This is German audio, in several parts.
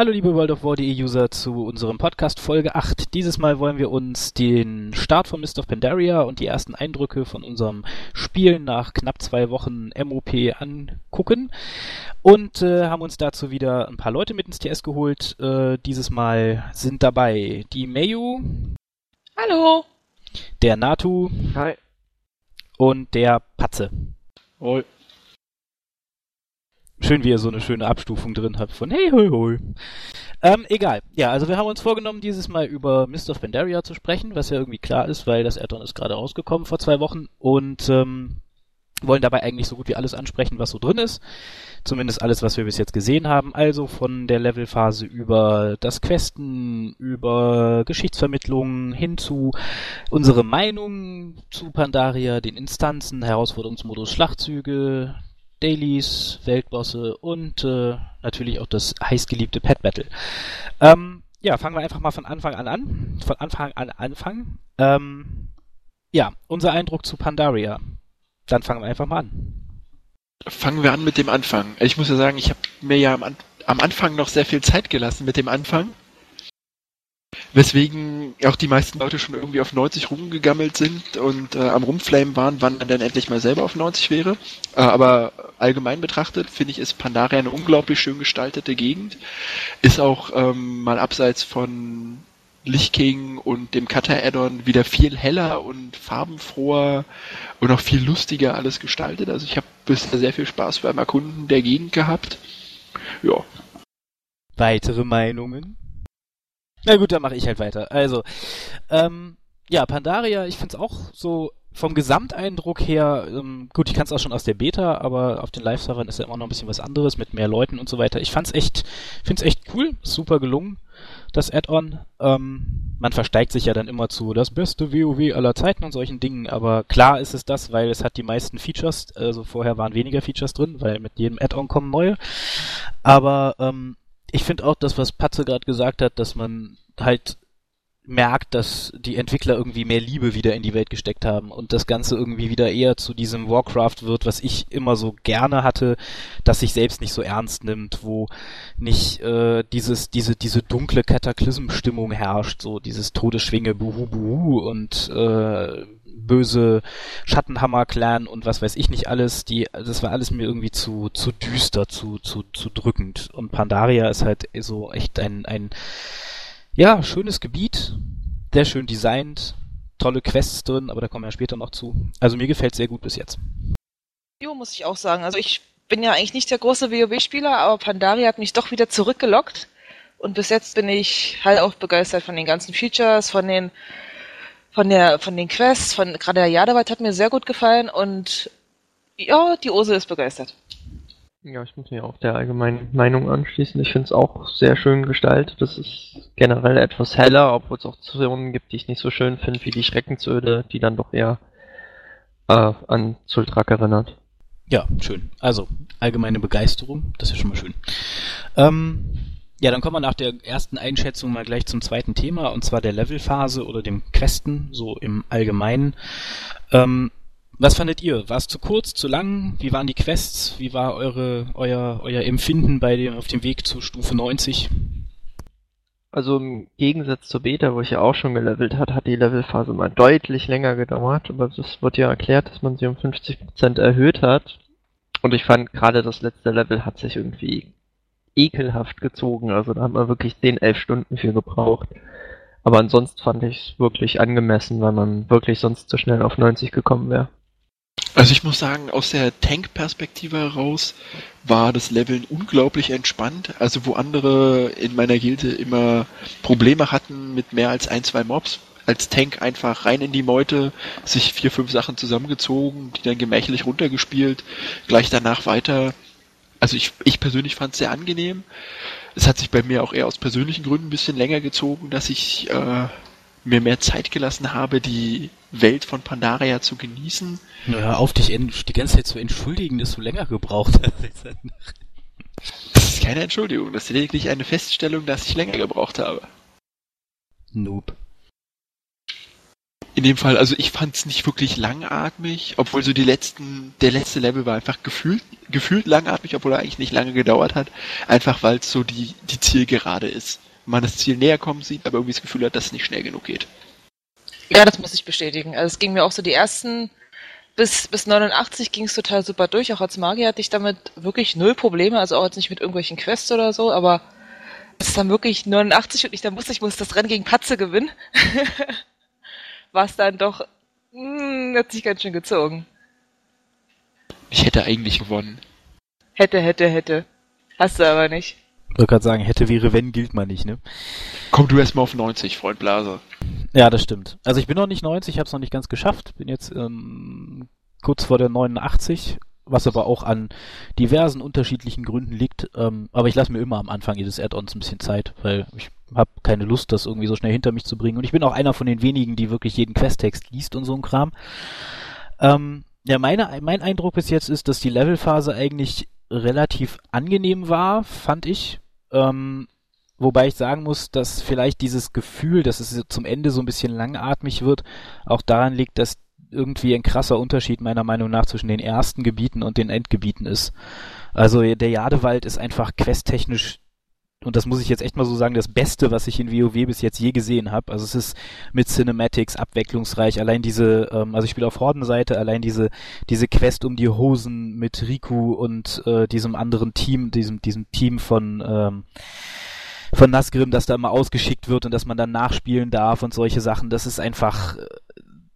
Hallo liebe World of War.de User zu unserem Podcast Folge 8. Dieses Mal wollen wir uns den Start von Mist of Pandaria und die ersten Eindrücke von unserem Spiel nach knapp zwei Wochen MOP angucken und äh, haben uns dazu wieder ein paar Leute mit ins TS geholt. Äh, dieses Mal sind dabei die Mayu. Hallo. Der Natu. Hi. Und der Patze. Hoi. Schön, wie ihr so eine schöne Abstufung drin habt von hey, hoi, hoi. Ähm, egal. Ja, also wir haben uns vorgenommen, dieses Mal über Mist of Pandaria zu sprechen, was ja irgendwie klar ist, weil das Addon ist gerade rausgekommen vor zwei Wochen und ähm, wollen dabei eigentlich so gut wie alles ansprechen, was so drin ist. Zumindest alles, was wir bis jetzt gesehen haben. Also von der Levelphase über das Questen, über Geschichtsvermittlung hin zu unsere Meinung zu Pandaria, den Instanzen, Herausforderungsmodus, Schlachtzüge, Dailies, Weltbosse und äh, natürlich auch das heißgeliebte Pet Battle. Ähm, ja, fangen wir einfach mal von Anfang an an. Von Anfang an anfangen. Ähm, ja, unser Eindruck zu Pandaria. Dann fangen wir einfach mal an. Fangen wir an mit dem Anfang. Ich muss ja sagen, ich habe mir ja am, am Anfang noch sehr viel Zeit gelassen mit dem Anfang. Weswegen auch die meisten Leute schon irgendwie auf 90 rumgegammelt sind und äh, am Rumflamen waren, wann man dann endlich mal selber auf 90 wäre. Äh, aber allgemein betrachtet finde ich, ist Pandaria eine unglaublich schön gestaltete Gegend. Ist auch ähm, mal abseits von Lich King und dem Cutter-Addon wieder viel heller und farbenfroher und auch viel lustiger alles gestaltet. Also ich habe bisher sehr viel Spaß beim Erkunden der Gegend gehabt. Ja. Weitere Meinungen? Na gut, dann mache ich halt weiter. Also, ähm, ja, Pandaria, ich find's auch so vom Gesamteindruck her, ähm, gut, ich kann es auch schon aus der Beta, aber auf den Live-Servern ist ja immer noch ein bisschen was anderes mit mehr Leuten und so weiter. Ich fand's echt, find's echt cool, super gelungen, das Add-on. Ähm, man versteigt sich ja dann immer zu das beste WoW aller Zeiten und solchen Dingen, aber klar ist es das, weil es hat die meisten Features, also vorher waren weniger Features drin, weil mit jedem Add-on kommen neue. Aber ähm, ich finde auch das, was Patze gerade gesagt hat, dass man halt merkt, dass die Entwickler irgendwie mehr Liebe wieder in die Welt gesteckt haben und das Ganze irgendwie wieder eher zu diesem Warcraft wird, was ich immer so gerne hatte, dass sich selbst nicht so ernst nimmt, wo nicht äh, dieses diese diese dunkle Kataklysmstimmung herrscht, so dieses Todesschwinge buhu buhu und äh, böse Schattenhammer-Clan und was weiß ich nicht alles, die, das war alles mir irgendwie zu, zu düster, zu, zu, zu drückend. Und Pandaria ist halt so echt ein, ein, ja, schönes Gebiet, sehr schön designt, tolle Quests drin, aber da kommen wir später noch zu. Also mir gefällt sehr gut bis jetzt. Jo, muss ich auch sagen. Also ich bin ja eigentlich nicht der große WoW-Spieler, aber Pandaria hat mich doch wieder zurückgelockt. Und bis jetzt bin ich halt auch begeistert von den ganzen Features, von den von der von den Quests, von gerade der Jadaweit hat mir sehr gut gefallen und ja, die Ose ist begeistert. Ja, ich muss mir auch der allgemeinen Meinung anschließen. Ich finde es auch sehr schön gestaltet. Das ist generell etwas heller, obwohl es auch Zonen gibt, die ich nicht so schön finde, wie die Schreckensöde, die dann doch eher äh, an Zultrak erinnert. Ja, schön. Also, allgemeine Begeisterung, das ist schon mal schön. Ähm, ja, dann kommen wir nach der ersten Einschätzung mal gleich zum zweiten Thema, und zwar der Levelphase oder dem Questen, so im Allgemeinen. Ähm, was fandet ihr? War es zu kurz, zu lang? Wie waren die Quests? Wie war eure, euer, euer Empfinden bei dem, auf dem Weg zur Stufe 90? Also im Gegensatz zur Beta, wo ich ja auch schon gelevelt hat, hat die Levelphase mal deutlich länger gedauert, aber das wird ja erklärt, dass man sie um 50% erhöht hat. Und ich fand gerade das letzte Level hat sich irgendwie ekelhaft gezogen. Also da hat man wirklich 10, 11 Stunden für gebraucht. Aber ansonsten fand ich es wirklich angemessen, weil man wirklich sonst zu schnell auf 90 gekommen wäre. Also ich muss sagen, aus der Tank-Perspektive heraus war das Leveln unglaublich entspannt. Also wo andere in meiner Gilde immer Probleme hatten mit mehr als ein, zwei Mobs, als Tank einfach rein in die Meute, sich vier, fünf Sachen zusammengezogen, die dann gemächlich runtergespielt, gleich danach weiter also ich, ich persönlich fand es sehr angenehm. Es hat sich bei mir auch eher aus persönlichen Gründen ein bisschen länger gezogen, dass ich äh, mir mehr Zeit gelassen habe, die Welt von Pandaria zu genießen. Hör auf, dich die ganze Zeit zu entschuldigen, dass du länger gebraucht hast. Das ist keine Entschuldigung, das ist lediglich eine Feststellung, dass ich länger gebraucht habe. Noob. In dem Fall, also ich fand es nicht wirklich langatmig, obwohl so die letzten, der letzte Level war einfach gefühlt, gefühlt langatmig, obwohl er eigentlich nicht lange gedauert hat, einfach weil es so die, die Zielgerade ist. Man das Ziel näher kommen sieht, aber irgendwie das Gefühl hat, dass es nicht schnell genug geht. Ja, das muss ich bestätigen. Also es ging mir auch so die ersten bis, bis 89 ging es total super durch. Auch als Magier hatte ich damit wirklich null Probleme, also auch jetzt nicht mit irgendwelchen Quests oder so, aber es ist dann wirklich 89 und ich dann wusste, ich muss das Rennen gegen Patze gewinnen. war es dann doch, mh, hm, hat sich ganz schön gezogen. Ich hätte eigentlich gewonnen. Hätte, hätte, hätte. Hast du aber nicht. Ich wollte gerade sagen, hätte wäre wenn gilt man nicht, ne? Komm du erstmal auf 90, Freund Blase. Ja, das stimmt. Also ich bin noch nicht 90, ich habe es noch nicht ganz geschafft. Bin jetzt ähm, kurz vor der 89, was aber auch an diversen unterschiedlichen Gründen liegt. Ähm, aber ich lasse mir immer am Anfang jedes Add-ons ein bisschen Zeit, weil ich habe keine Lust, das irgendwie so schnell hinter mich zu bringen. Und ich bin auch einer von den wenigen, die wirklich jeden Questtext liest und so ein Kram. Ähm, ja, meine, mein Eindruck bis jetzt ist, dass die Levelphase eigentlich relativ angenehm war, fand ich. Ähm, wobei ich sagen muss, dass vielleicht dieses Gefühl, dass es zum Ende so ein bisschen langatmig wird, auch daran liegt, dass irgendwie ein krasser Unterschied meiner Meinung nach zwischen den ersten Gebieten und den Endgebieten ist. Also der Jadewald ist einfach questtechnisch und das muss ich jetzt echt mal so sagen, das Beste, was ich in WoW bis jetzt je gesehen habe. Also es ist mit Cinematics abwechslungsreich. Allein diese, ähm, also ich spiele auf Hordenseite, allein diese diese Quest um die Hosen mit Riku und äh, diesem anderen Team, diesem diesem Team von ähm, von Nasgrim, das da immer ausgeschickt wird und dass man dann nachspielen darf und solche Sachen. Das ist einfach äh,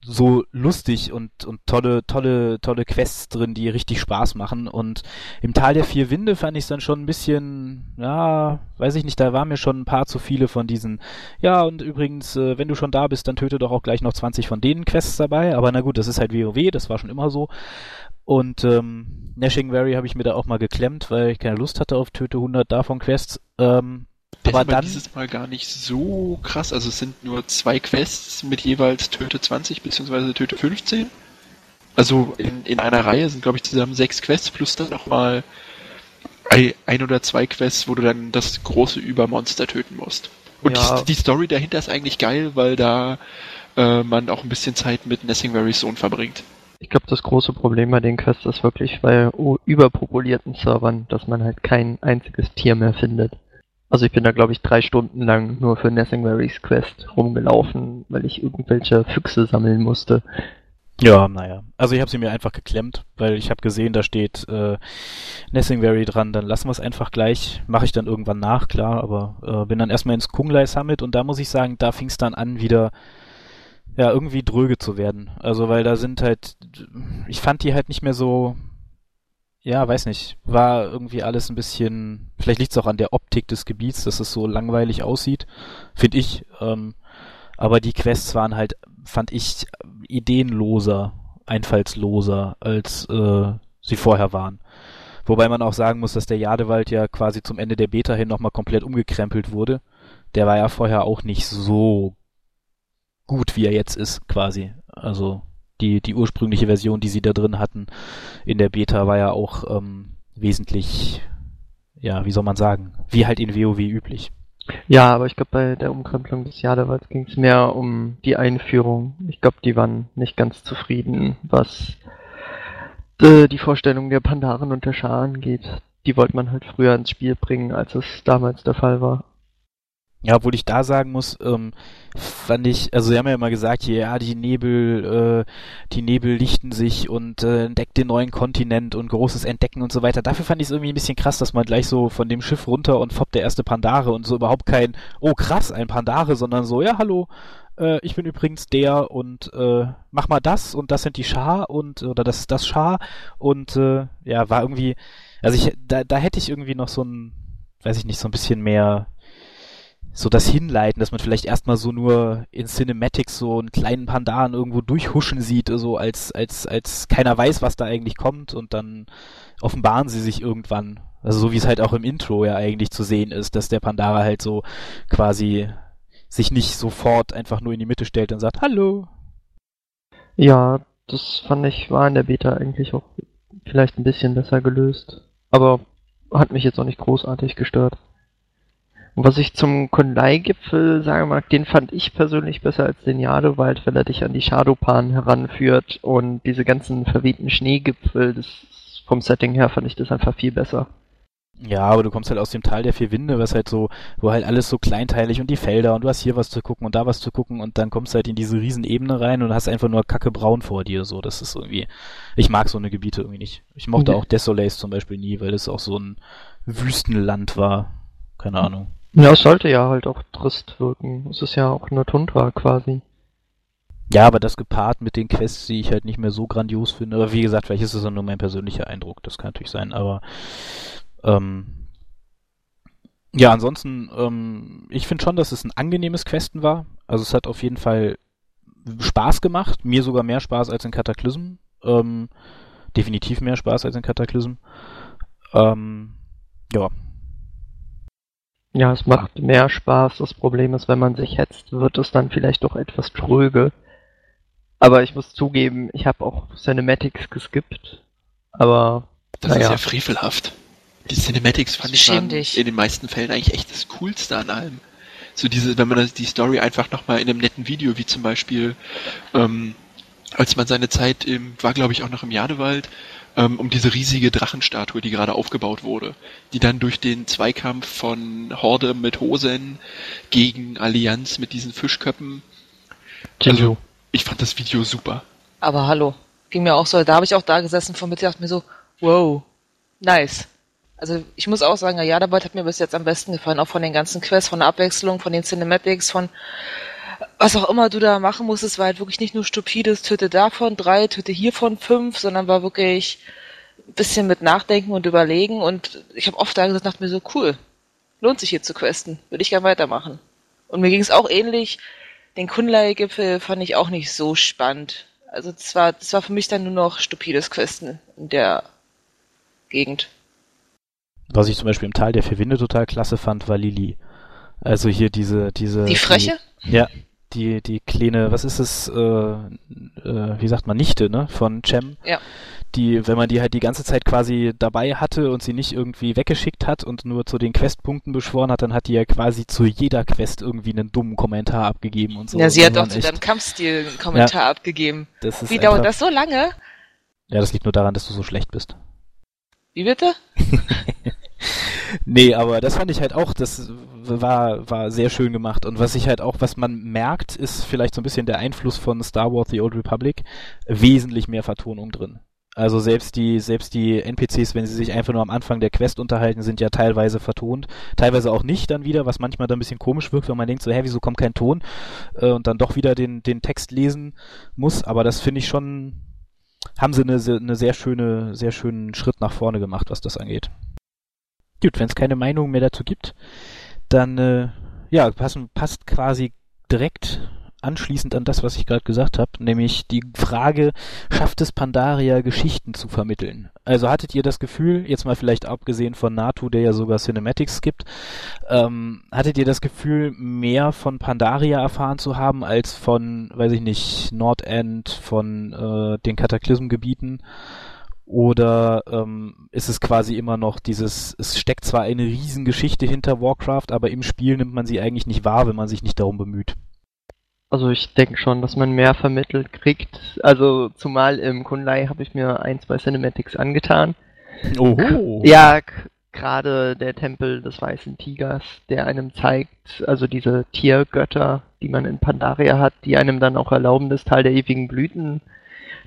so lustig und, und tolle, tolle, tolle Quests drin, die richtig Spaß machen. Und im Tal der vier Winde fand ich es dann schon ein bisschen, ja, weiß ich nicht, da waren mir schon ein paar zu viele von diesen, ja, und übrigens, äh, wenn du schon da bist, dann töte doch auch gleich noch 20 von denen Quests dabei. Aber na gut, das ist halt WoW, das war schon immer so. Und ähm, Nashing Valley habe ich mir da auch mal geklemmt, weil ich keine Lust hatte auf Töte 100 davon Quests. Ähm, aber dann dieses Mal gar nicht so krass. Also es sind nur zwei Quests mit jeweils Töte 20 bzw. Töte 15. Also in, in einer Reihe sind, glaube ich, zusammen sechs Quests plus dann nochmal ein oder zwei Quests, wo du dann das große Übermonster töten musst. Und ja. die, die, Story dahinter ist eigentlich geil, weil da äh, man auch ein bisschen Zeit mit Nessingberry's Sohn verbringt. Ich glaube, das große Problem bei den Quests ist wirklich bei überpopulierten Servern, dass man halt kein einziges Tier mehr findet. Also ich bin da glaube ich drei Stunden lang nur für Nessingberry's Quest rumgelaufen, weil ich irgendwelche Füchse sammeln musste. Ja, naja. Also ich habe sie mir einfach geklemmt, weil ich habe gesehen, da steht äh, Nessingberry dran, dann lassen wir es einfach gleich. Mache ich dann irgendwann nach, klar, aber äh, bin dann erstmal ins Kunglei Summit und da muss ich sagen, da fing es dann an, wieder ja, irgendwie dröge zu werden. Also weil da sind halt, ich fand die halt nicht mehr so ja, weiß nicht, war irgendwie alles ein bisschen, vielleicht liegt es auch an der Optik des Gebiets, dass es so langweilig aussieht, finde ich. Ähm, aber die Quests waren halt, fand ich, ideenloser, einfallsloser, als äh, sie vorher waren. Wobei man auch sagen muss, dass der Jadewald ja quasi zum Ende der Beta hin nochmal komplett umgekrempelt wurde. Der war ja vorher auch nicht so gut, wie er jetzt ist, quasi. Also die, die ursprüngliche Version, die sie da drin hatten in der Beta, war ja auch ähm, wesentlich, ja, wie soll man sagen, wie halt in WoW üblich. Ja, aber ich glaube, bei der Umkrempelung des Jadewalds ging es mehr um die Einführung. Ich glaube, die waren nicht ganz zufrieden, was äh, die Vorstellung der Pandaren und der Schar angeht. Die wollte man halt früher ins Spiel bringen, als es damals der Fall war. Ja, obwohl ich da sagen muss, ähm, fand ich, also sie haben ja immer gesagt, hier, ja, die Nebel, äh, die Nebel lichten sich und äh, entdeckt den neuen Kontinent und großes Entdecken und so weiter. Dafür fand ich es irgendwie ein bisschen krass, dass man gleich so von dem Schiff runter und foppt der erste Pandare und so überhaupt kein, oh krass, ein Pandare, sondern so, ja, hallo, äh, ich bin übrigens der und äh, mach mal das und das sind die Schar und oder das ist das Schar und äh, ja, war irgendwie, also ich, da, da hätte ich irgendwie noch so ein, weiß ich nicht, so ein bisschen mehr so das Hinleiten, dass man vielleicht erstmal so nur in Cinematics so einen kleinen Pandan irgendwo durchhuschen sieht, so als, als, als keiner weiß, was da eigentlich kommt und dann offenbaren sie sich irgendwann. Also so wie es halt auch im Intro ja eigentlich zu sehen ist, dass der Pandara halt so quasi sich nicht sofort einfach nur in die Mitte stellt und sagt, hallo. Ja, das fand ich war in der Beta eigentlich auch vielleicht ein bisschen besser gelöst. Aber hat mich jetzt auch nicht großartig gestört. Und was ich zum Kunlai-Gipfel sagen mag, den fand ich persönlich besser als den Jadowald, weil er dich an die Shadowpan heranführt und diese ganzen verwehten Schneegipfel, das vom Setting her fand ich das einfach viel besser. Ja, aber du kommst halt aus dem Tal der vier Winde, was halt so, wo halt alles so kleinteilig und die Felder und du hast hier was zu gucken und da was zu gucken und dann kommst du halt in diese Riesenebene rein und hast einfach nur Kacke braun vor dir, so, das ist irgendwie, ich mag so eine Gebiete irgendwie nicht. Ich mochte Ja. auch Desolace zum Beispiel nie, weil das auch so ein Wüstenland war. Keine Ahnung. Ja, es sollte ja halt auch trist wirken. Es ist ja auch eine Tundra quasi. Ja, aber das gepaart mit den Quests, die ich halt nicht mehr so grandios finde. Aber wie gesagt, vielleicht ist es nur mein persönlicher Eindruck. Das kann natürlich sein, aber ähm, ja, ansonsten, ähm, ich finde schon, dass es ein angenehmes Questen war. Also es hat auf jeden Fall Spaß gemacht. Mir sogar mehr Spaß als in Cataclysm. Ähm, definitiv mehr Spaß als in Cataclysm. Ähm, ja, Ja, es macht mehr Spaß. Das Problem ist, wenn man sich hetzt, wird es dann vielleicht doch etwas tröge. Aber ich muss zugeben, ich habe auch Cinematics geskippt. Aber Das Naja. ist ja frevelhaft. Die Cinematics fand ich in den meisten Fällen eigentlich echt das Coolste an allem. So diese, wenn man die Story einfach nochmal in einem netten Video, wie zum Beispiel, ähm, als man seine Zeit im, war glaube ich auch noch im Jadewald, ähm, um diese riesige Drachenstatue, die gerade aufgebaut wurde, die dann durch den Zweikampf von Horde mit Hosen gegen Allianz mit diesen Fischköppen. Also, ich fand das Video super. Aber hallo, ging mir auch so. Da habe ich auch da gesessen vor dachte mir so, wow, nice. Also ich muss auch sagen, ja, dabei hat mir bis jetzt am besten gefallen, auch von den ganzen Quests, von der Abwechslung, von den Cinematics, von was auch immer du da machen musstest, war halt wirklich nicht nur stupides, töte davon drei, töte hiervon fünf, sondern war wirklich ein bisschen mit Nachdenken und Überlegen und ich habe oft da gesagt, dachte mir so, cool, lohnt sich hier zu questen, würde ich gern weitermachen. Und mir ging es auch ähnlich, den Kunlei-Gipfel fand ich auch nicht so spannend. Also das war, das war für mich dann nur noch stupides Questen in der Gegend. was ich zum Beispiel im Tal der vier Winde total klasse fand, war Lili. Also hier diese, diese. Die Freche? Ja, die, die kleine, was ist es, äh, äh, wie sagt man, Nichte, ne, von Cem. Ja. Die, wenn man die halt die ganze Zeit quasi dabei hatte und sie nicht irgendwie weggeschickt hat und nur zu den Questpunkten beschworen hat, dann hat die ja quasi zu jeder Quest irgendwie einen dummen Kommentar abgegeben und so. ja, sie hat auch zu deinem Kampfstil einen Kommentar abgegeben. das ist Wie dauert einfach- das so lange? Ja, das liegt nur daran, dass du so schlecht bist. Wie bitte? Nee, aber das fand ich halt auch, das war, war sehr schön gemacht. Und was ich halt auch, was man merkt, ist vielleicht so ein bisschen der Einfluss von Star Wars The Old Republic. Wesentlich mehr Vertonung drin. Also selbst die, selbst die NPCs, wenn sie sich einfach nur am Anfang der Quest unterhalten, sind ja teilweise vertont. Teilweise auch nicht dann wieder, was manchmal dann ein bisschen komisch wirkt, wenn man denkt so, hä, wieso kommt kein Ton? Äh, und dann doch wieder den, den Text lesen muss. Aber das finde ich schon, haben sie eine, eine sehr schöne, sehr schönen Schritt nach vorne gemacht, was das angeht. Gut, wenn es keine Meinung mehr dazu gibt, dann äh, ja, passen, passt quasi direkt anschließend an das, was ich gerade gesagt habe, nämlich die Frage, schafft es Pandaria Geschichten zu vermitteln? Also hattet ihr das Gefühl, jetzt mal vielleicht abgesehen von Natu, der ja sogar Cinematics gibt, ähm, hattet ihr das Gefühl, mehr von Pandaria erfahren zu haben als von, weiß ich nicht, Nordend, von äh, den Kataklysmgebieten? Oder ähm, ist es quasi immer noch dieses, es steckt zwar eine Riesengeschichte hinter Warcraft, aber im Spiel nimmt man sie eigentlich nicht wahr, wenn man sich nicht darum bemüht. Also ich denke schon, dass man mehr vermittelt kriegt. Also zumal im Kunlai habe ich mir ein, zwei Cinematics angetan. Oho! Ja, gerade der Tempel des Weißen Tigers, der einem zeigt, also diese Tiergötter, die man in Pandaria hat, die einem dann auch erlauben, das Tal der ewigen Blüten.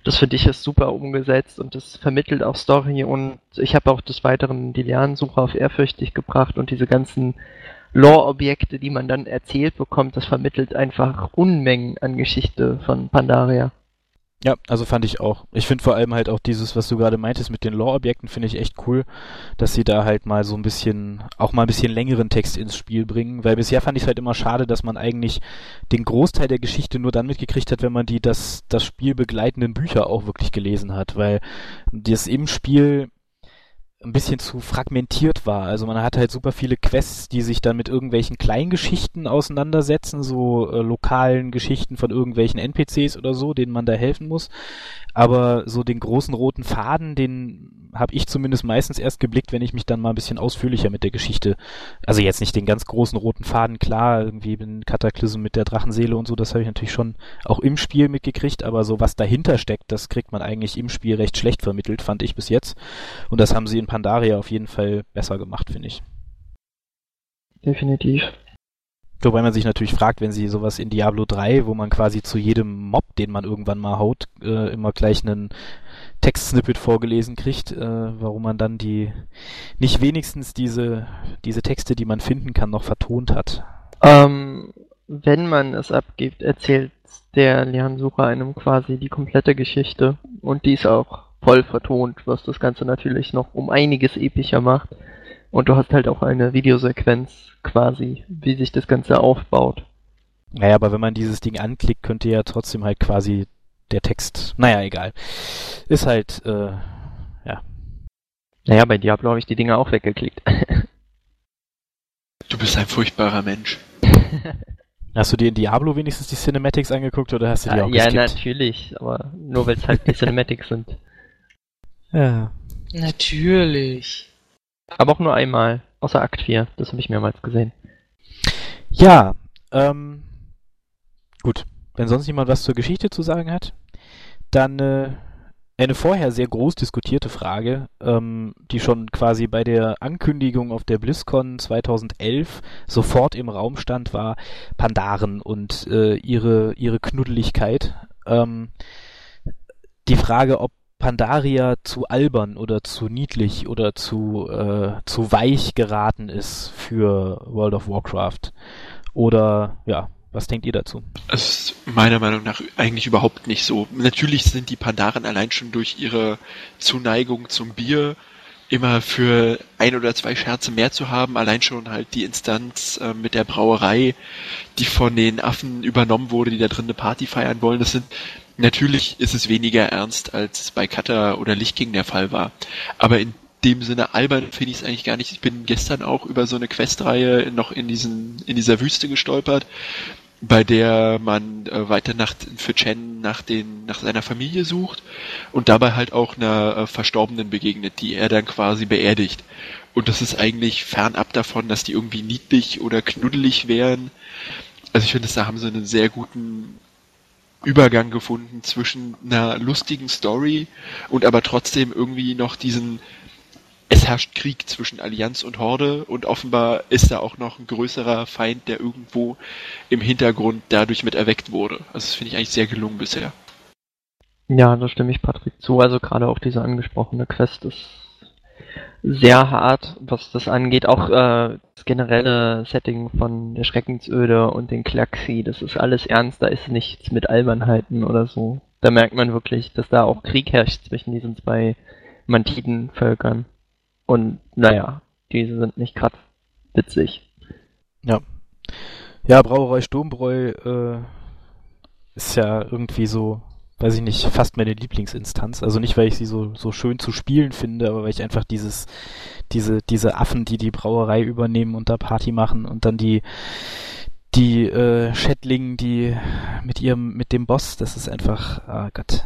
Das finde ich ist super umgesetzt und das vermittelt auch Story und ich habe auch des Weiteren die Lernsuche auf ehrfürchtig gebracht und diese ganzen Lore-Objekte, die man dann erzählt bekommt, das vermittelt einfach Unmengen an Geschichte von Pandaria. Ja, also fand ich auch. Ich finde vor allem halt auch dieses, was du gerade meintest mit den Lore-Objekten, finde ich echt cool, dass sie da halt mal so ein bisschen, auch mal ein bisschen längeren Text ins Spiel bringen, weil bisher fand ich es halt immer schade, dass man eigentlich den Großteil der Geschichte nur dann mitgekriegt hat, wenn man die das, das Spiel begleitenden Bücher auch wirklich gelesen hat, weil das im Spiel ein bisschen zu fragmentiert war. Also man hat halt super viele Quests, die sich dann mit irgendwelchen Kleingeschichten auseinandersetzen, so äh, lokalen Geschichten von irgendwelchen NPCs oder so, denen man da helfen muss. Aber so den großen roten Faden, den habe ich zumindest meistens erst geblickt, wenn ich mich dann mal ein bisschen ausführlicher mit der Geschichte, also jetzt nicht den ganz großen roten Faden, klar, irgendwie bin Kataklysm mit der Drachenseele und so, das habe ich natürlich schon auch im Spiel mitgekriegt, aber so was dahinter steckt, das kriegt man eigentlich im Spiel recht schlecht vermittelt, fand ich bis jetzt. Und das haben sie in Pandaria auf jeden Fall besser gemacht, finde ich. Definitiv. Wobei man sich natürlich fragt, wenn sie sowas in Diablo 3, wo man quasi zu jedem Mob, den man irgendwann mal haut, äh, immer gleich einen Textsnippet vorgelesen kriegt, äh, warum man dann die nicht wenigstens diese, diese Texte, die man finden kann, noch vertont hat. Ähm, wenn man es abgibt, erzählt der Lernsucher einem quasi die komplette Geschichte und die ist auch voll vertont, was das Ganze natürlich noch um einiges epischer macht. Und du hast halt auch eine Videosequenz quasi, wie sich das Ganze aufbaut. Naja, aber wenn man dieses Ding anklickt, könnte ja trotzdem halt quasi der Text. Naja, egal. Ist halt, äh, ja. Naja, bei Diablo habe ich die Dinge auch weggeklickt. Du bist ein furchtbarer Mensch. Hast du dir in Diablo wenigstens die Cinematics angeguckt oder hast du die ja, auch ja, geskippt? natürlich, aber nur weil es halt die Cinematics sind. Ja. Natürlich. Aber auch nur einmal, außer Akt 4, das habe ich mehrmals gesehen. Ja, ähm, gut. Wenn sonst jemand was zur Geschichte zu sagen hat, dann äh, eine vorher sehr groß diskutierte Frage, ähm, die schon quasi bei der Ankündigung auf der BlizzCon 2011 sofort im Raum stand, war Pandaren und äh, ihre, ihre Knuddeligkeit. Ähm, die Frage, ob Pandaria zu albern oder zu niedlich oder zu, äh, zu weich geraten ist für World of Warcraft. Oder ja, was denkt ihr dazu? Es ist meiner Meinung nach eigentlich überhaupt nicht so. Natürlich sind die Pandaren allein schon durch ihre Zuneigung zum Bier immer für ein oder zwei Scherze mehr zu haben. Allein schon halt die Instanz äh, mit der Brauerei, die von den Affen übernommen wurde, die da drin eine Party feiern wollen. Das sind natürlich ist es weniger ernst, als es bei Kata oder Lichtking der Fall war. Aber in dem Sinne albern finde ich es eigentlich gar nicht. Ich bin gestern auch über so eine Questreihe noch in diesen in dieser Wüste gestolpert, bei der man äh, weiter nach für Chen nach den nach seiner Familie sucht und dabei halt auch einer äh, Verstorbenen begegnet, die er dann quasi beerdigt. Und das ist eigentlich fernab davon, dass die irgendwie niedlich oder knuddelig wären. Also ich finde, da haben sie einen sehr guten Übergang gefunden zwischen einer lustigen Story und aber trotzdem irgendwie noch diesen es herrscht Krieg zwischen Allianz und Horde und offenbar ist da auch noch ein größerer Feind, der irgendwo im Hintergrund dadurch mit erweckt wurde. Also das finde ich eigentlich sehr gelungen bisher. Ja, da stimme ich Patrick zu. Also gerade auch diese angesprochene Quest ist sehr hart, was das angeht. Auch äh, das generelle Setting von der Schreckensöde und den Klaxi, das ist alles ernst, da ist nichts mit Albernheiten oder so. Da merkt man wirklich, dass da auch Krieg herrscht zwischen diesen zwei Mantiden-Völkern. Und naja, diese sind nicht gerade witzig. Ja. Ja, Brauerei Sturmbräu äh, ist ja irgendwie so, weiß ich nicht, fast meine Lieblingsinstanz. Also nicht, weil ich sie so, so schön zu spielen finde, aber weil ich einfach dieses, diese, diese Affen, die die Brauerei übernehmen und da Party machen und dann die, die äh, Schädlingen, die mit ihrem, mit dem Boss, das ist einfach, ah Gott,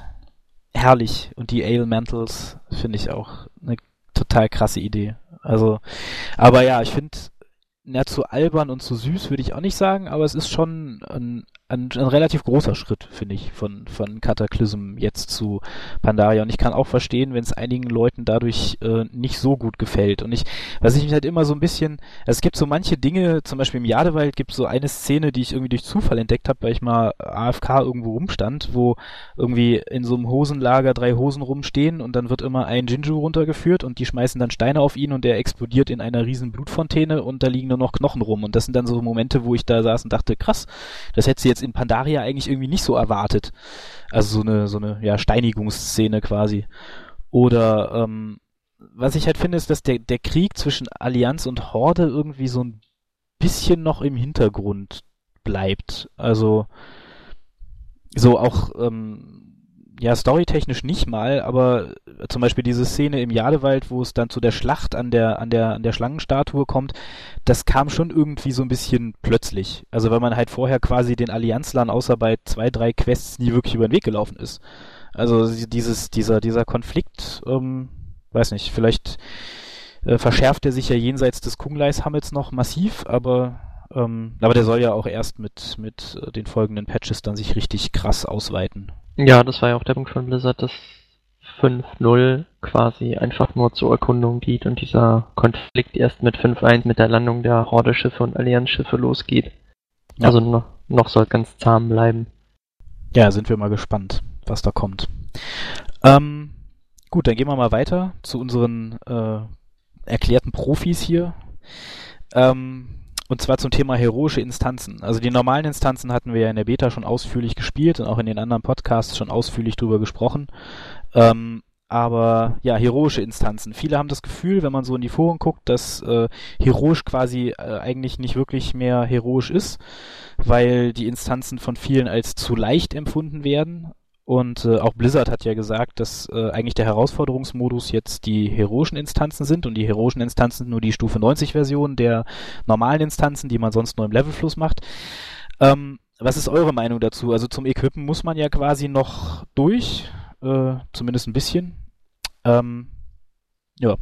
herrlich. Und die Ale Mantles finde ich auch eine total krasse Idee. Also, aber ja, ich finde, na, zu albern und zu süß würde ich auch nicht sagen, aber es ist schon ein, ein, ein relativ großer Schritt, finde ich, von, von Cataclysm jetzt zu Pandaria. Und ich kann auch verstehen, wenn es einigen Leuten dadurch äh, nicht so gut gefällt. Und ich, was ich mich halt immer so ein bisschen, also es gibt so manche Dinge, zum Beispiel im Jadewald gibt es so eine Szene, die ich irgendwie durch Zufall entdeckt habe, weil ich mal AFK irgendwo rumstand, wo irgendwie in so einem Hosenlager drei Hosen rumstehen und dann wird immer ein Jinju runtergeführt und die schmeißen dann Steine auf ihn und der explodiert in einer riesen Blutfontäne und da liegen nur noch Knochen rum. Und das sind dann so Momente, wo ich da saß und dachte, krass, das hätte sie jetzt in Pandaria eigentlich irgendwie nicht so erwartet. Also so eine, so eine, ja, Steinigungsszene quasi. Oder, ähm, was ich halt finde, ist, dass der, der Krieg zwischen Allianz und Horde irgendwie so ein bisschen noch im Hintergrund bleibt. Also, so auch, ähm, ja, storytechnisch nicht mal, aber zum Beispiel diese Szene im Jadewald, wo es dann zu der Schlacht an der, an der, an der Schlangenstatue kommt, das kam schon irgendwie so ein bisschen plötzlich. Also weil man halt vorher quasi den Allianzlern außer bei zwei, drei Quests nie wirklich über den Weg gelaufen ist. Also dieses, dieser, dieser Konflikt, ähm, weiß nicht, vielleicht äh, verschärft er sich ja jenseits des Kungleis-Hammels noch massiv, aber ähm, aber der soll ja auch erst mit, mit äh, den folgenden Patches dann sich richtig krass ausweiten. Ja, das war ja auch der Punkt von Blizzard, dass 5.0 quasi einfach nur zur Erkundung geht und dieser Konflikt erst mit 5.1 mit der Landung der Horde-Schiffe und Allianz-Schiffe losgeht. Ja. Also noch, noch soll ganz zahm bleiben. Ja, sind wir mal gespannt, was da kommt. Ähm, gut, dann gehen wir mal weiter zu unseren äh, erklärten Profis hier. Ähm, und zwar zum Thema heroische Instanzen. Also die normalen Instanzen hatten wir ja in der Beta schon ausführlich gespielt und auch in den anderen Podcasts schon ausführlich drüber gesprochen. Ähm, aber ja, heroische Instanzen. Viele haben das Gefühl, wenn man so in die Foren guckt, dass äh, heroisch quasi äh, eigentlich nicht wirklich mehr heroisch ist, weil die Instanzen von vielen als zu leicht empfunden werden und äh, auch Blizzard hat ja gesagt, dass äh, eigentlich der Herausforderungsmodus jetzt die heroischen Instanzen sind und die heroischen Instanzen nur die Stufe 90 Version der normalen Instanzen, die man sonst nur im Levelfluss macht. Ähm, was ist eure Meinung dazu? Also zum Equippen muss man ja quasi noch durch, äh, zumindest ein bisschen. Ähm, ja,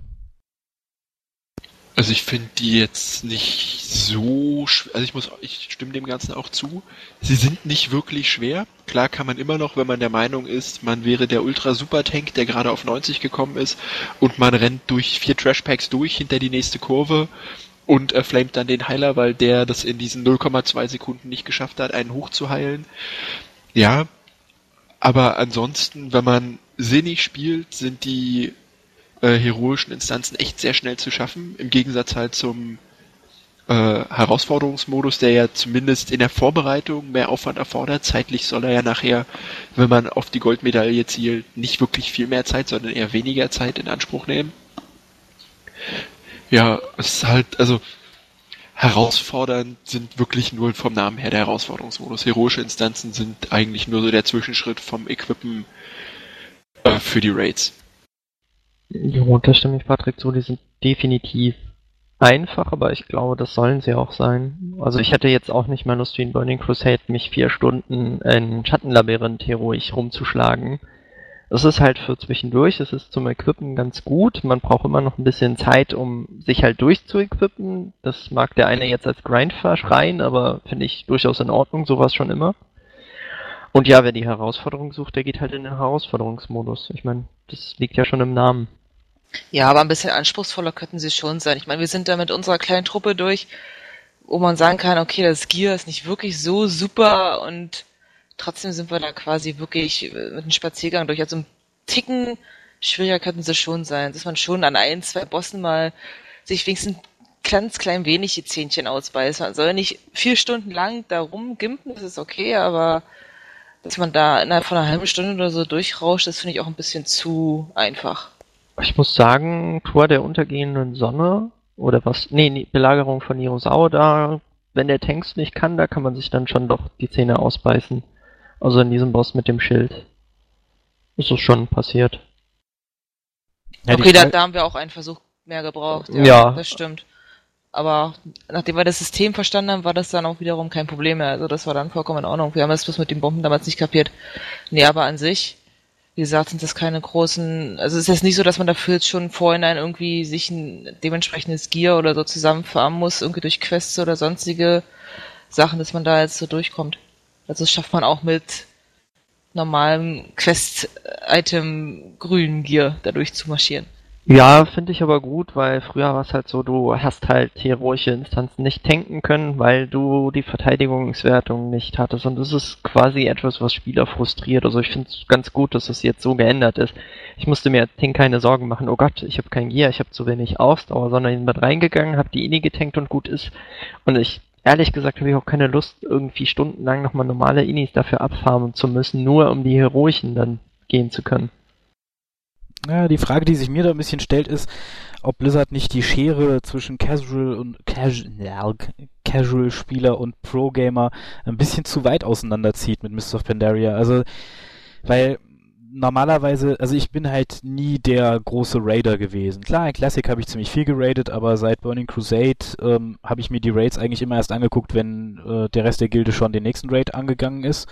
also ich finde die jetzt nicht so, also ich muss, ich stimme dem Ganzen auch zu. Sie sind nicht wirklich schwer. Klar kann man immer noch, wenn man der Meinung ist, man wäre der Ultra Super Tank, der gerade auf 90 gekommen ist und man rennt durch vier Trash Packs durch hinter die nächste Kurve und äh, flamet dann den Heiler, weil der das in diesen 0,2 Sekunden nicht geschafft hat, einen hochzuheilen. Ja, aber ansonsten, wenn man sinnig spielt, sind die äh, heroischen Instanzen echt sehr schnell zu schaffen, im Gegensatz halt zum äh, Herausforderungsmodus, der ja zumindest in der Vorbereitung mehr Aufwand erfordert. Zeitlich soll er ja nachher, wenn man auf die Goldmedaille zielt, nicht wirklich viel mehr Zeit, sondern eher weniger Zeit in Anspruch nehmen. Ja, es ist halt, also herausfordernd sind wirklich nur vom Namen her der Herausforderungsmodus. Heroische Instanzen sind eigentlich nur so der Zwischenschritt vom Equippen äh, für die Raids. Jo, da stimme ich Patrick zu, die sind definitiv einfach, aber ich glaube, das sollen sie auch sein. Also ich hätte jetzt auch nicht mehr Lust wie in Burning Crusade, mich vier Stunden in Schattenlabyrinth heroisch rumzuschlagen. Das ist halt für zwischendurch, es ist zum Equippen ganz gut. Man braucht immer noch ein bisschen Zeit, um sich halt durchzuequippen. Das mag der eine jetzt als Grind verschreien, aber finde ich durchaus in Ordnung, sowas schon immer. Und ja, wer die Herausforderung sucht, der geht halt in den Herausforderungsmodus. Ich meine, das liegt ja schon im Namen. Ja, aber ein bisschen anspruchsvoller könnten sie schon sein. Ich meine, wir sind da mit unserer kleinen Truppe durch, wo man sagen kann, okay, das Gear ist nicht wirklich so super und trotzdem sind wir da quasi wirklich mit einem Spaziergang durch. Also ein Ticken schwieriger könnten sie schon sein, dass man schon an ein, zwei Bossen mal sich wenigstens ganz klein wenig die Zähnchen ausbeißt. Man soll nicht vier Stunden lang da rumgimpen, das ist okay, aber dass man da innerhalb von einer halben Stunde oder so durchrauscht, das finde ich auch ein bisschen zu einfach. Ich muss sagen, Tor der untergehenden Sonne oder was, nee, nee Belagerung von Nirosau, da, wenn der Tanks nicht kann, da kann man sich dann schon doch die Zähne ausbeißen. Also in diesem Boss mit dem Schild. Ist es schon passiert. Ja, okay, da, da haben wir auch einen Versuch mehr gebraucht. Ja, ja. Das stimmt. Aber nachdem wir das System verstanden haben, war das dann auch wiederum kein Problem mehr. Also das war dann vollkommen in Ordnung. Wir haben das bloß mit den Bomben damals nicht kapiert. Nee, aber an sich wie gesagt, sind das keine großen, also es ist jetzt nicht so, dass man dafür jetzt schon vorhinein irgendwie sich ein dementsprechendes Gear oder so zusammenfarmen muss, irgendwie durch Quests oder sonstige Sachen, dass man da jetzt so durchkommt. Also das schafft man auch mit normalem Quest-Item grünen Gear dadurch zu marschieren. Ja, finde ich aber gut, weil früher war es halt so, du hast halt heroische Instanzen nicht tanken können, weil du die Verteidigungswertung nicht hattest. Und das ist quasi etwas, was Spieler frustriert. Also ich finde es ganz gut, dass es jetzt so geändert ist. Ich musste mir Ting keine Sorgen machen, oh Gott, ich habe kein Gear, ich habe zu wenig Ausdauer, sondern ich bin reingegangen, habe die Ini getankt und gut ist. Und ich, ehrlich gesagt, habe ich auch keine Lust, irgendwie stundenlang nochmal normale Inis dafür abfarmen zu müssen, nur um die Heroischen dann gehen zu können. Ja, die Frage, die sich mir da ein bisschen stellt, ist, ob Blizzard nicht die Schere zwischen Casual und Casual, Casual Spieler und Pro Gamer ein bisschen zu weit auseinanderzieht mit Mist of Pandaria. Also, weil normalerweise, also ich bin halt nie der große Raider gewesen. Klar, in Classic habe ich ziemlich viel geradet, aber seit Burning Crusade ähm, habe ich mir die Raids eigentlich immer erst angeguckt, wenn äh, der Rest der Gilde schon den nächsten Raid angegangen ist.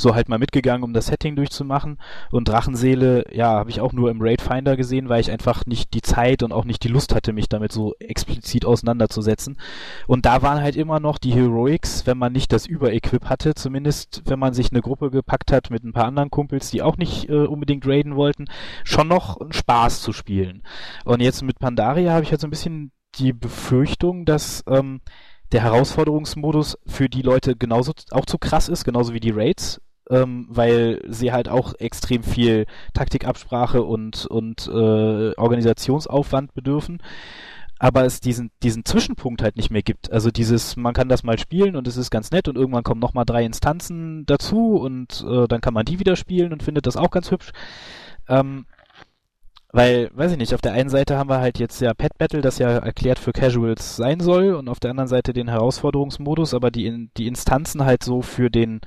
So halt mal mitgegangen, um das Setting durchzumachen. Und Drachenseele, ja, habe ich auch nur im Raid Finder gesehen, weil ich einfach nicht die Zeit und auch nicht die Lust hatte, mich damit so explizit auseinanderzusetzen. Und da waren halt immer noch die Heroics, wenn man nicht das Überequip hatte, zumindest wenn man sich eine Gruppe gepackt hat mit ein paar anderen Kumpels, die auch nicht äh, unbedingt raiden wollten, schon noch ein Spaß zu spielen. Und jetzt mit Pandaria habe ich halt so ein bisschen die Befürchtung, dass ähm, der Herausforderungsmodus für die Leute genauso auch zu krass ist, genauso wie die Raids, ähm, weil sie halt auch extrem viel Taktikabsprache und, und äh, Organisationsaufwand bedürfen. Aber es diesen, diesen Zwischenpunkt halt nicht mehr gibt. Also dieses, man kann das mal spielen und es ist ganz nett und irgendwann kommen nochmal drei Instanzen dazu und äh, dann kann man die wieder spielen und findet das auch ganz hübsch. Ähm, weil, weiß ich nicht, auf der einen Seite haben wir halt jetzt ja Pet Battle, das ja erklärt für Casuals sein soll, und auf der anderen Seite den Herausforderungsmodus, aber die, die Instanzen halt so für den,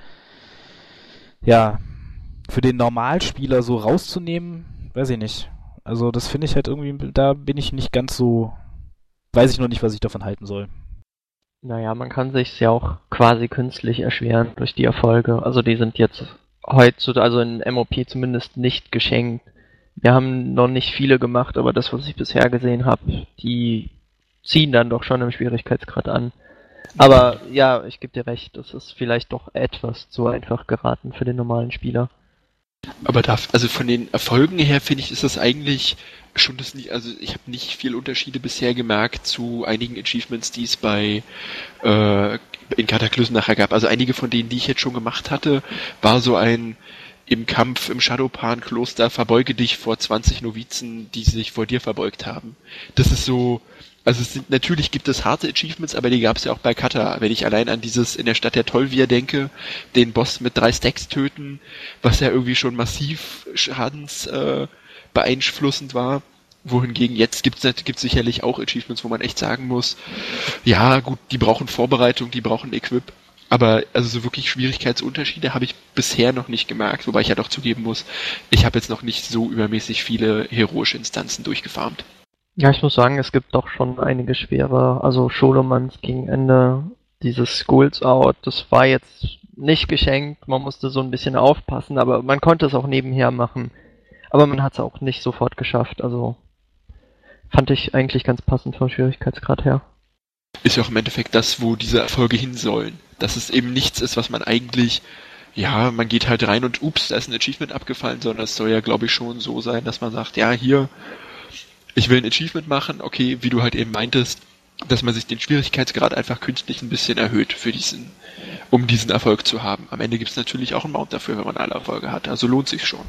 ja, für den Normalspieler so rauszunehmen, weiß ich nicht. Also das finde ich halt irgendwie, da bin ich nicht ganz so, weiß ich noch nicht, was ich davon halten soll. Naja, man kann sich ja auch quasi künstlich erschweren durch die Erfolge. Also die sind jetzt heutzutage, also in MOP zumindest nicht geschenkt. Wir haben noch nicht viele gemacht, aber das, was ich bisher gesehen habe, die ziehen dann doch schon im Schwierigkeitsgrad an. Aber ja, ich gebe dir recht, das ist vielleicht doch etwas zu einfach geraten für den normalen Spieler. Aber da, also von den Erfolgen her finde ich, ist das eigentlich schon das nicht, also ich habe nicht viel Unterschiede bisher gemerkt zu einigen Achievements, die es bei äh, in Kataklysm nachher gab. Also einige von denen, die ich jetzt schon gemacht hatte, war so ein im Kampf im Shadowpan-Kloster verbeuge dich vor 20 Novizen, die sich vor dir verbeugt haben. Das ist so, also es sind, natürlich gibt es harte Achievements, aber die gab es ja auch bei Kata. Wenn ich allein an dieses in der Stadt der Tollvir denke, den Boss mit drei Stacks töten, was ja irgendwie schon massiv schadens äh, war. Wohingegen jetzt gibt es gibt's sicherlich auch Achievements, wo man echt sagen muss, ja gut, die brauchen Vorbereitung, die brauchen Equip, aber also so wirklich Schwierigkeitsunterschiede habe ich bisher noch nicht gemerkt, wobei ich ja doch zugeben muss, ich habe jetzt noch nicht so übermäßig viele heroische Instanzen durchgefarmt. Ja, ich muss sagen, es gibt doch schon einige schwere, also Scholomans gegen Ende, dieses Schools Out, das war jetzt nicht geschenkt, man musste so ein bisschen aufpassen, aber man konnte es auch nebenher machen. Aber man hat es auch nicht sofort geschafft, also fand ich eigentlich ganz passend vom Schwierigkeitsgrad her ist ja auch im Endeffekt das, wo diese Erfolge hin sollen. Dass es eben nichts ist, was man eigentlich, ja, man geht halt rein und ups, da ist ein Achievement abgefallen, sondern es soll ja, glaube ich, schon so sein, dass man sagt, ja, hier, ich will ein Achievement machen, okay, wie du halt eben meintest, dass man sich den Schwierigkeitsgrad einfach künstlich ein bisschen erhöht für diesen, um diesen Erfolg zu haben. Am Ende gibt es natürlich auch einen Mount dafür, wenn man alle Erfolge hat. Also lohnt sich schon.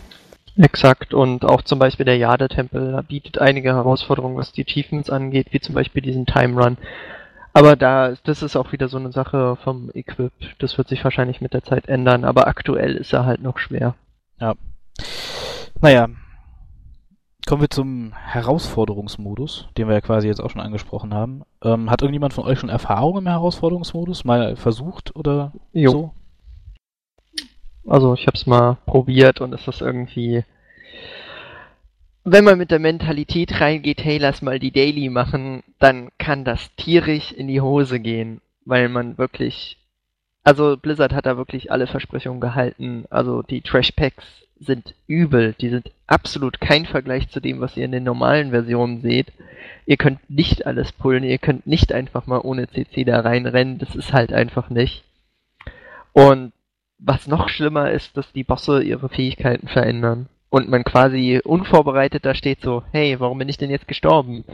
Exakt, und auch zum Beispiel der Jade-Tempel bietet einige Herausforderungen, was die Achievements angeht, wie zum Beispiel diesen Time Run. Aber da, das ist auch wieder so eine Sache vom Equip. Das wird sich wahrscheinlich mit der Zeit ändern, aber aktuell ist er halt noch schwer. Ja. Naja. Kommen wir zum Herausforderungsmodus, den wir ja quasi jetzt auch schon angesprochen haben. Ähm, hat irgendjemand von euch schon Erfahrung im Herausforderungsmodus? Mal versucht oder jo. so? Also ich hab's mal probiert und es ist irgendwie wenn man mit der Mentalität reingeht, hey, lass mal die Daily machen, dann kann das tierisch in die Hose gehen, weil man wirklich, also Blizzard hat da wirklich alle Versprechungen gehalten. Also die Trash Packs sind übel, die sind absolut kein Vergleich zu dem, was ihr in den normalen Versionen seht. Ihr könnt nicht alles pullen, ihr könnt nicht einfach mal ohne CC da reinrennen, das ist halt einfach nicht. Und was noch schlimmer ist, dass die Bosse ihre Fähigkeiten verändern und man quasi unvorbereitet da steht so, hey, warum bin ich denn jetzt gestorben?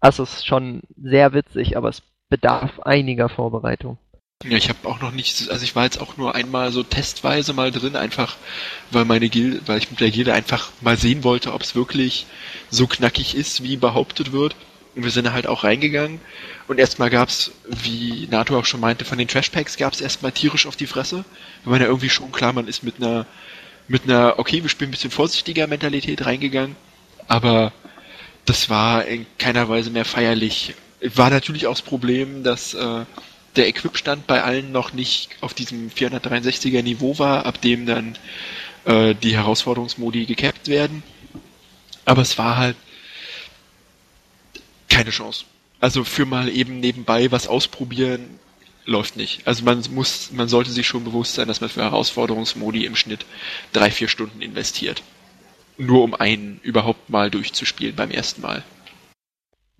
Also es ist schon sehr witzig, aber es bedarf einiger Vorbereitung. Ja, ich habe auch noch nicht, also ich war jetzt auch nur einmal so testweise mal drin, einfach weil meine Gilde, weil ich mit der Gilde einfach mal sehen wollte, ob es wirklich so knackig ist, wie behauptet wird. Und wir sind halt auch reingegangen und erstmal gab's, wie Nato auch schon meinte, von den Trashpacks gab's erstmal tierisch auf die Fresse. Wenn man ja irgendwie schon klar, man ist mit einer mit einer, okay, wir spielen ein bisschen vorsichtiger Mentalität reingegangen, aber das war in keiner Weise mehr feierlich. War natürlich auch das Problem, dass äh, der Equipstand bei allen noch nicht auf diesem 463er Niveau war, ab dem dann äh, die Herausforderungsmodi gecapped werden. Aber es war halt keine Chance. Also für mal eben nebenbei was ausprobieren, läuft nicht. Also man muss, man sollte sich schon bewusst sein, dass man für Herausforderungsmodi im Schnitt drei, vier Stunden investiert. Nur um einen überhaupt mal durchzuspielen beim ersten Mal.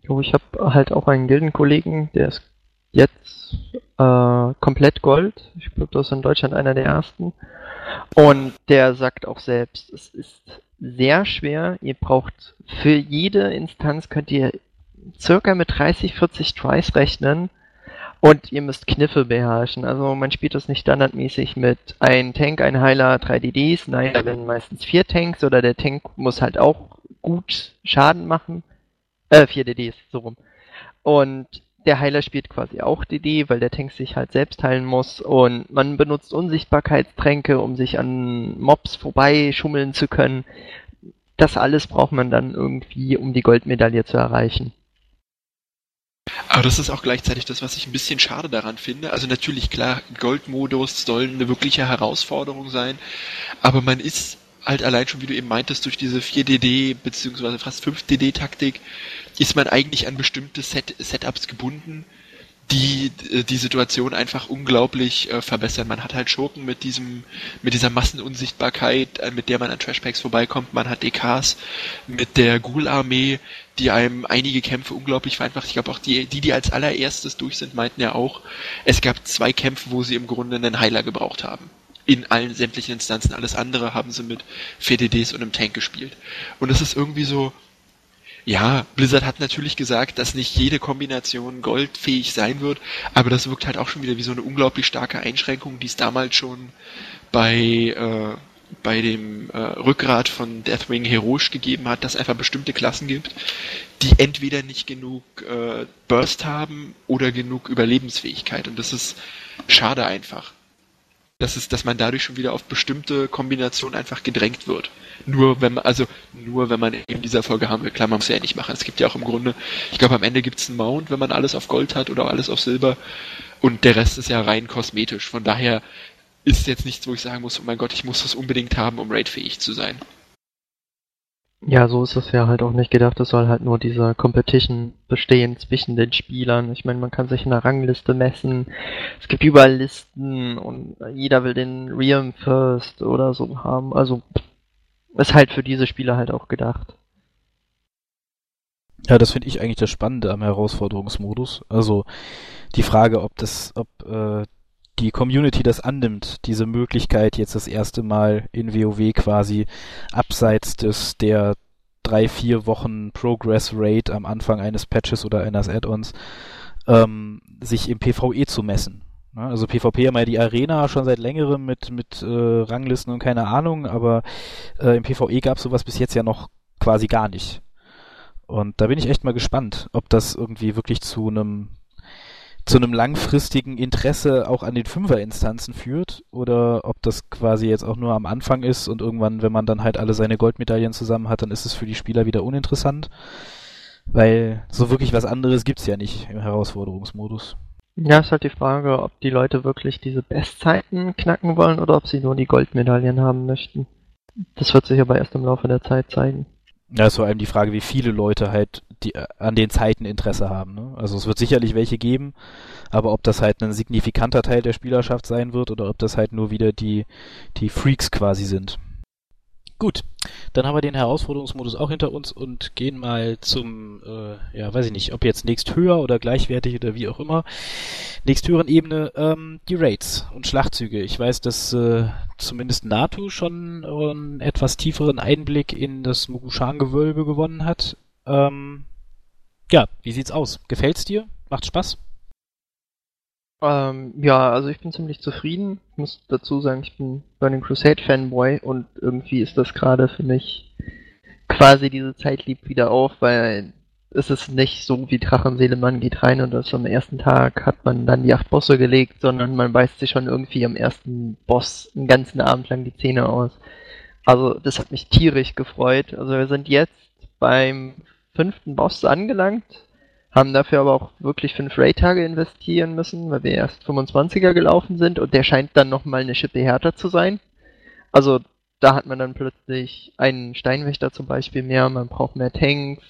Jo, ich habe halt auch einen Gildenkollegen, der ist jetzt äh, komplett Gold. Ich glaube, das ist in Deutschland einer der ersten. Und der sagt auch selbst, es ist sehr schwer. Ihr braucht für jede Instanz könnt ihr circa mit 30, 40 Tries rechnen und ihr müsst Kniffe beherrschen. Also man spielt das nicht standardmäßig mit ein Tank, ein Heiler, drei DDs. Nein, da werden meistens vier Tanks oder der Tank muss halt auch gut Schaden machen. Äh, vier DDs, so rum. Und der Heiler spielt quasi auch DD, weil der Tank sich halt selbst heilen muss. Und man benutzt Unsichtbarkeitstränke, um sich an Mobs vorbeischummeln zu können. Das alles braucht man dann irgendwie, um die Goldmedaille zu erreichen. Aber das ist auch gleichzeitig das, was ich ein bisschen schade daran finde. Also natürlich, klar, Goldmodus soll eine wirkliche Herausforderung sein, aber man ist halt allein schon, wie du eben meintest, durch diese 4DD beziehungsweise fast 5DD-Taktik ist man eigentlich an bestimmte Set Setups gebunden, die äh, die Situation einfach unglaublich äh, verbessern. Man hat halt Schurken mit diesem, mit dieser Massenunsichtbarkeit, äh, mit der man an Trashpacks vorbeikommt. Man hat DKs mit der Ghoul-Armee, die einem einige Kämpfe unglaublich vereinfacht. Ich glaube auch die, die, die als allererstes durch sind, meinten ja auch, es gab zwei Kämpfe, wo sie im Grunde einen Heiler gebraucht haben. In allen sämtlichen Instanzen. Alles andere haben sie mit 4DDs und einem Tank gespielt. Und es ist irgendwie so, ja, Blizzard hat natürlich gesagt, dass nicht jede Kombination goldfähig sein wird, aber das wirkt halt auch schon wieder wie so eine unglaublich starke Einschränkung, die es damals schon bei, äh, bei dem äh, Rückgrat von Deathwing heroisch gegeben hat, dass einfach bestimmte Klassen gibt, die entweder nicht genug äh, Burst haben oder genug Überlebensfähigkeit. Und das ist schade einfach dass es, dass man dadurch schon wieder auf bestimmte Kombinationen einfach gedrängt wird. Nur wenn man, also nur wenn man eben dieser Folge haben will, klar, man muss ja nicht machen. Es gibt ja auch im Grunde, ich glaube am Ende gibt es einen Mount, wenn man alles auf Gold hat oder alles auf Silber und der Rest ist ja rein kosmetisch. Von daher ist jetzt nichts, wo ich sagen muss, oh mein Gott, ich muss das unbedingt haben, um raidfähig zu sein. Ja, so ist es ja halt auch nicht gedacht. Es soll halt nur diese Competition bestehen zwischen den Spielern. Ich meine, man kann sich in einer Rangliste messen. Es gibt überall Listen und jeder will den Realm First oder so haben. Also ist halt für diese Spieler halt auch gedacht. Ja, das finde ich eigentlich das Spannende am Herausforderungsmodus. Also die Frage, ob das, ob äh, die Community das annimmt, diese Möglichkeit jetzt das erste Mal in WoW quasi abseits des der drei, vier Wochen Progress Rate am Anfang eines Patches oder eines Add-ons ähm, sich im PvE zu messen. Ne? Also PvP haben ja die Arena schon seit längerem mit, mit äh, Ranglisten und keine Ahnung, aber äh, im PvE gab es sowas bis jetzt ja noch quasi gar nicht. Und da bin ich echt mal gespannt, ob das irgendwie wirklich zu einem zu einem langfristigen Interesse auch an den Fünferinstanzen führt oder ob das quasi jetzt auch nur am Anfang ist und irgendwann, wenn man dann halt alle seine Goldmedaillen zusammen hat, dann ist es für die Spieler wieder uninteressant. Weil so wirklich was anderes gibt's ja nicht im Herausforderungsmodus. Ja, ist halt die Frage, ob die Leute wirklich diese Bestzeiten knacken wollen oder ob sie nur die Goldmedaillen haben möchten. Das wird sich aber erst im Laufe der Zeit zeigen. Ja, ist vor allem die Frage, wie viele Leute halt die, äh, an den Zeiten Interesse haben. Ne? Also es wird sicherlich welche geben, aber ob das halt ein signifikanter Teil der Spielerschaft sein wird oder ob das halt nur wieder die, die Freaks quasi sind. Gut, dann haben wir den Herausforderungsmodus auch hinter uns und gehen mal zum, äh, ja, weiß ich nicht, ob jetzt nächst höher oder gleichwertig oder wie auch immer, nächst höheren Ebene, ähm, die Raids und Schlachtzüge. Ich weiß, dass äh, zumindest NATO schon einen etwas tieferen Einblick in das Mogushan-Gewölbe gewonnen hat. Ähm, ja, wie sieht's aus? Gefällt's dir? Macht Spaß? Ähm, ja, also ich bin ziemlich zufrieden. Ich muss dazu sagen, ich bin Burning Crusade Fanboy und irgendwie ist das gerade für mich quasi diese Zeit liebt wieder auf, weil es ist nicht so wie Drachenseele, man geht rein und das am ersten Tag hat man dann die acht Bosse gelegt, sondern man beißt sich schon irgendwie am ersten Boss einen ganzen Abend lang die Zähne aus. Also das hat mich tierisch gefreut. Also wir sind jetzt beim fünften Boss angelangt haben dafür aber auch wirklich fünf Raid-Tage investieren müssen, weil wir erst 25er gelaufen sind und der scheint dann nochmal eine Schippe härter zu sein. Also da hat man dann plötzlich einen Steinwächter zum Beispiel mehr, man braucht mehr Tanks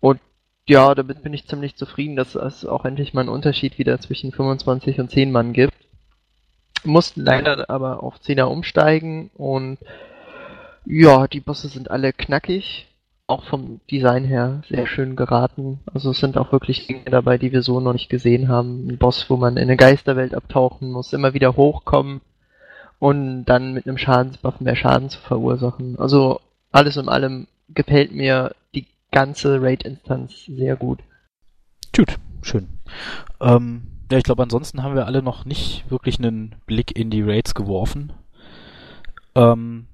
und Ja, damit bin ich ziemlich zufrieden, dass es auch endlich mal einen Unterschied wieder zwischen 25 und 10 Mann gibt. Mussten leider aber auf 10er umsteigen und ja, die Bosse sind alle knackig, auch vom Design her sehr schön geraten. Also es sind auch wirklich Dinge dabei, die wir so noch nicht gesehen haben. Ein Boss, wo man in eine Geisterwelt abtauchen muss, immer wieder hochkommen und dann mit einem Schadensbuff mehr Schaden zu verursachen. Also alles in allem gefällt mir die ganze Raid-Instanz sehr gut. Gut, schön. Ähm, ja, ich glaube, ansonsten haben wir alle noch nicht wirklich einen Blick in die Raids geworfen. Ähm,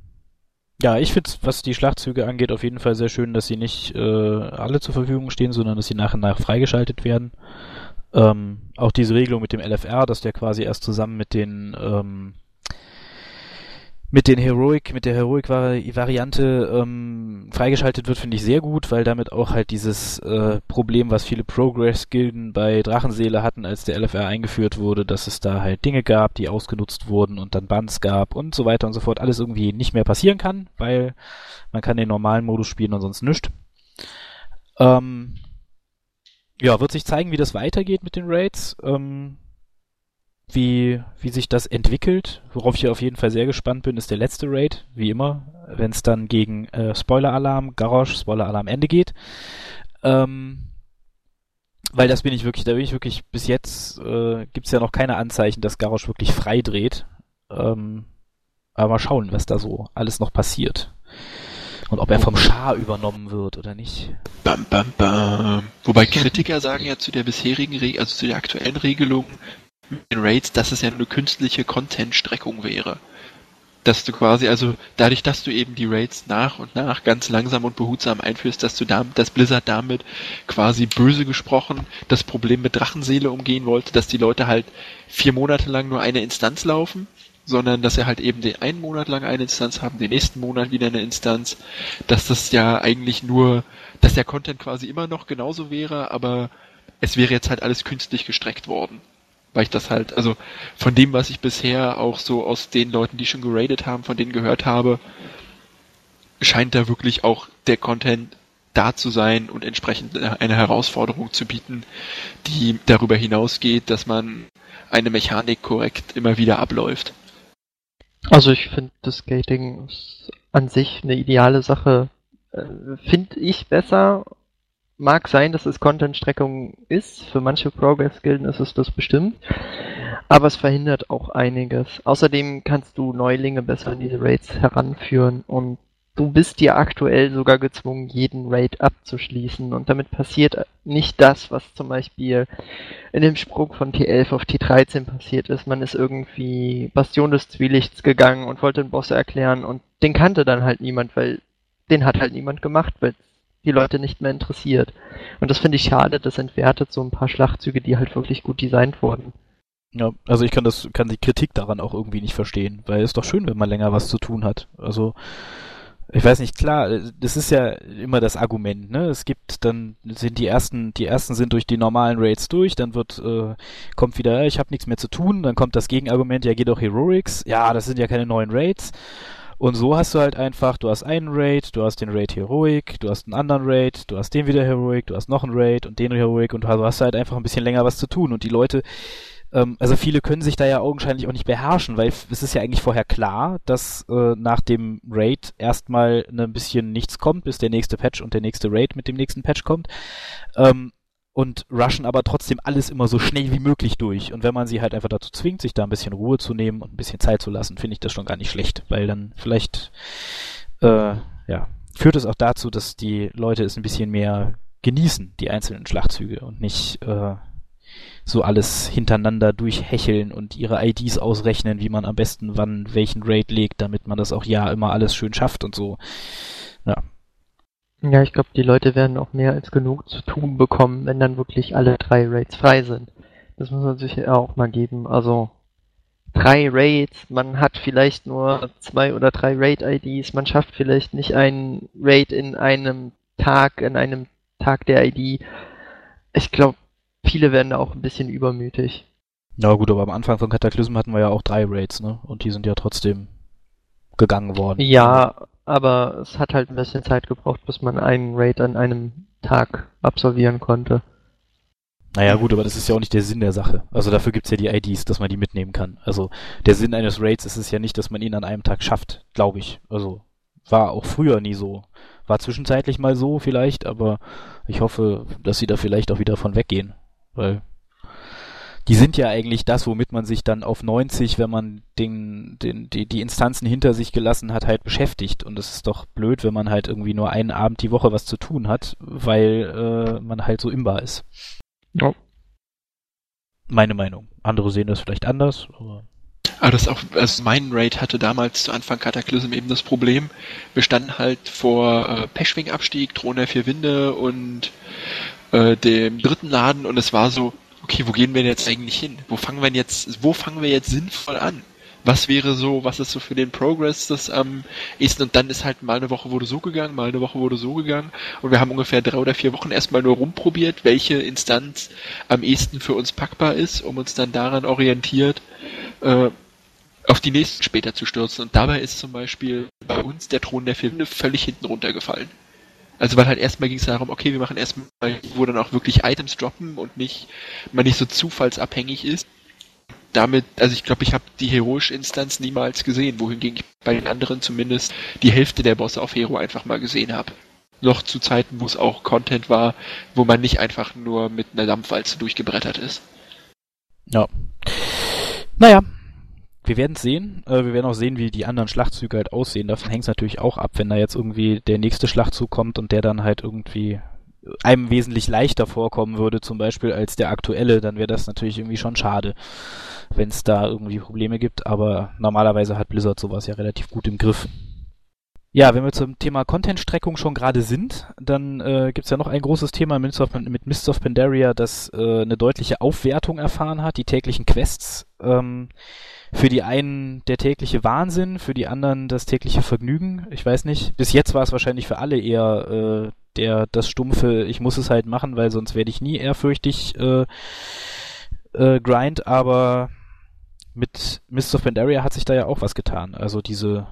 ja, ich finde was die Schlachtzüge angeht, auf jeden Fall sehr schön, dass sie nicht äh, alle zur Verfügung stehen, sondern dass sie nach und nach freigeschaltet werden. Ähm, auch diese Regelung mit dem LFR, dass der quasi erst zusammen mit den ähm, mit den Heroic, mit der Heroic-Variante ähm, freigeschaltet wird, finde ich sehr gut, weil damit auch halt dieses äh, Problem, was viele Progress-Gilden bei Drachenseele hatten, als der LFR eingeführt wurde, dass es da halt Dinge gab, die ausgenutzt wurden und dann Bans gab und so weiter und so fort, alles irgendwie nicht mehr passieren kann, weil man kann den normalen Modus spielen und sonst nichts. Ähm, ja, wird sich zeigen, wie das weitergeht mit den Raids. Ähm, wie, wie sich das entwickelt. Worauf ich auf jeden Fall sehr gespannt bin, ist der letzte Raid, wie immer, wenn es dann gegen äh, Spoiler-Alarm, Garage, Spoiler-Alarm Ende geht. Ähm, weil das bin ich wirklich, da bin ich wirklich, bis jetzt äh, gibt es ja noch keine Anzeichen, dass Garage wirklich frei dreht. Ähm, aber mal schauen, was da so alles noch passiert. Und ob er vom Schar übernommen wird oder nicht. Bam, bam, bam. Wobei Kritiker sagen ja zu der bisherigen, Re also zu der aktuellen Regelung, den Raids, dass es ja eine künstliche Content-Streckung wäre. Dass du quasi, also dadurch, dass du eben die Raids nach und nach ganz langsam und behutsam einführst, dass du damit, dass Blizzard damit quasi böse gesprochen das Problem mit Drachenseele umgehen wollte, dass die Leute halt vier Monate lang nur eine Instanz laufen, sondern dass sie halt eben den einen Monat lang eine Instanz haben, den nächsten Monat wieder eine Instanz, dass das ja eigentlich nur, dass der Content quasi immer noch genauso wäre, aber es wäre jetzt halt alles künstlich gestreckt worden weil ich das halt, also von dem, was ich bisher auch so aus den Leuten, die schon geradet haben, von denen gehört habe, scheint da wirklich auch der Content da zu sein und entsprechend eine Herausforderung zu bieten, die darüber hinausgeht, dass man eine Mechanik korrekt immer wieder abläuft. Also ich finde das Skating an sich eine ideale Sache. Äh, finde ich besser mag sein, dass es Content-Streckung ist. Für manche Progress-Gilden ist es das bestimmt. Aber es verhindert auch einiges. Außerdem kannst du Neulinge besser in diese Raids heranführen und du bist ja aktuell sogar gezwungen, jeden Raid abzuschließen. Und damit passiert nicht das, was zum Beispiel in dem Sprung von T11 auf T13 passiert ist. Man ist irgendwie Bastion des Zwielichts gegangen und wollte den Boss erklären und den kannte dann halt niemand, weil den hat halt niemand gemacht, weil die Leute nicht mehr interessiert. Und das finde ich schade, das entwertet so ein paar Schlachtzüge, die halt wirklich gut designt wurden. Ja, also ich kann das, kann die Kritik daran auch irgendwie nicht verstehen, weil es ist doch schön, wenn man länger was zu tun hat. Also, ich weiß nicht, klar, das ist ja immer das Argument, ne? Es gibt dann sind die ersten, die ersten sind durch die normalen Raids durch, dann wird äh, kommt wieder, ich habe nichts mehr zu tun, dann kommt das Gegenargument, ja, geht doch Heroics, ja, das sind ja keine neuen Raids. Und so hast du halt einfach, du hast einen Raid, du hast den Raid Heroic, du hast einen anderen Raid, du hast den wieder Heroic, du hast noch einen Raid und den Heroic und du hast halt einfach ein bisschen länger was zu tun. Und die Leute, ähm, also viele können sich da ja augenscheinlich auch nicht beherrschen, weil es ist ja eigentlich vorher klar, dass äh, nach dem Raid erstmal ein bisschen nichts kommt, bis der nächste Patch und der nächste Raid mit dem nächsten Patch kommt. Ähm, und rushen aber trotzdem alles immer so schnell wie möglich durch. Und wenn man sie halt einfach dazu zwingt, sich da ein bisschen Ruhe zu nehmen und ein bisschen Zeit zu lassen, finde ich das schon gar nicht schlecht, weil dann vielleicht äh, ja, führt es auch dazu, dass die Leute es ein bisschen mehr genießen, die einzelnen Schlachtzüge und nicht äh, so alles hintereinander durchhecheln und ihre IDs ausrechnen, wie man am besten wann welchen Raid legt, damit man das auch ja immer alles schön schafft und so. Ja, ja, ich glaube, die Leute werden auch mehr als genug zu tun bekommen, wenn dann wirklich alle drei Raids frei sind. Das muss man sich ja auch mal geben. Also drei Raids, man hat vielleicht nur zwei oder drei Raid-IDs, man schafft vielleicht nicht einen Raid in einem Tag, in einem Tag der ID. Ich glaube, viele werden da auch ein bisschen übermütig. Ja gut, aber am Anfang von Cataclysm hatten wir ja auch drei Raids, ne? Und die sind ja trotzdem gegangen worden. Ja, aber es hat halt ein bisschen Zeit gebraucht, bis man einen Raid an einem Tag absolvieren konnte. Naja, gut, aber das ist ja auch nicht der Sinn der Sache. Also dafür gibt's ja die IDs, dass man die mitnehmen kann. Also der Sinn eines Raids ist es ja nicht, dass man ihn an einem Tag schafft, glaube ich. Also war auch früher nie so. War zwischenzeitlich mal so vielleicht, aber ich hoffe, dass sie da vielleicht auch wieder von weggehen. Weil die sind ja eigentlich das, womit man sich dann auf 90, wenn man den, den, die, die Instanzen hinter sich gelassen hat, halt beschäftigt. Und es ist doch blöd, wenn man halt irgendwie nur einen Abend die Woche was zu tun hat, weil äh, man halt so imbar ist. Ja. Meine Meinung. Andere sehen das vielleicht anders, aber. Aber das auch, also mein Raid hatte damals zu Anfang Cataclysm eben das Problem. Wir standen halt vor äh, Peschwing-Abstieg, Thron der Vier Winde und äh, dem dritten Laden und es war so, okay, wo gehen wir denn jetzt eigentlich hin? Wo fangen wir jetzt, wo fangen wir jetzt sinnvoll an? Was wäre so, was ist so für den Progress das am ehesten? Und dann ist halt mal eine Woche wurde so gegangen, mal eine Woche wurde so gegangen. Und wir haben ungefähr drei oder vier Wochen erstmal nur rumprobiert, welche Instanz am ehesten für uns packbar ist, um uns dann daran orientiert, äh, auf die nächsten später zu stürzen. Und dabei ist zum Beispiel bei uns der Thron der Filme völlig hinten runtergefallen. Also weil halt erstmal ging es darum, okay, wir machen erstmal, wo dann auch wirklich Items droppen und nicht, man nicht so zufallsabhängig ist. Damit, also ich glaube, ich habe die heroische Instanz niemals gesehen, wohingegen ich bei den anderen zumindest die Hälfte der Bosse auf Hero einfach mal gesehen habe. Noch zu Zeiten, wo es auch Content war, wo man nicht einfach nur mit einer Dampfwalze durchgebrettert ist. Ja. Naja, wir werden sehen. Äh, wir werden auch sehen, wie die anderen Schlachtzüge halt aussehen. Davon hängt es natürlich auch ab, wenn da jetzt irgendwie der nächste Schlachtzug kommt und der dann halt irgendwie einem wesentlich leichter vorkommen würde, zum Beispiel als der aktuelle, dann wäre das natürlich irgendwie schon schade, wenn es da irgendwie Probleme gibt. Aber normalerweise hat Blizzard sowas ja relativ gut im Griff. Ja, wenn wir zum Thema Content-Streckung schon gerade sind, dann äh, gibt es ja noch ein großes Thema mit Mists mit Mists of Pandaria, das äh, eine deutliche Aufwertung erfahren hat, die täglichen Quests. Ähm, für die einen der tägliche Wahnsinn, für die anderen das tägliche Vergnügen. Ich weiß nicht. Bis jetzt war es wahrscheinlich für alle eher äh, der das stumpfe, ich muss es halt machen, weil sonst werde ich nie ehrfürchtig äh, äh, grind, aber mit Mist of Pandaria hat sich da ja auch was getan. Also diese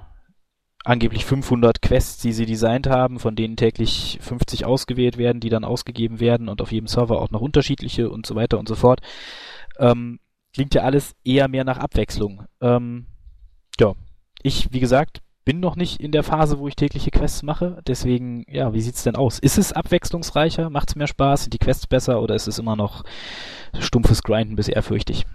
angeblich 500 Quests, die sie designt haben, von denen täglich 50 ausgewählt werden, die dann ausgegeben werden und auf jedem Server auch noch unterschiedliche und so weiter und so fort. Ähm, klingt ja alles eher mehr nach Abwechslung. Ähm, ja, ich, wie gesagt, bin noch nicht in der Phase, wo ich tägliche Quests mache. Deswegen, ja, wie sieht's denn aus? Ist es abwechslungsreicher? Macht's mehr Spaß? Sind die Quests besser oder ist es immer noch stumpfes Grinden bis ehrfürchtig?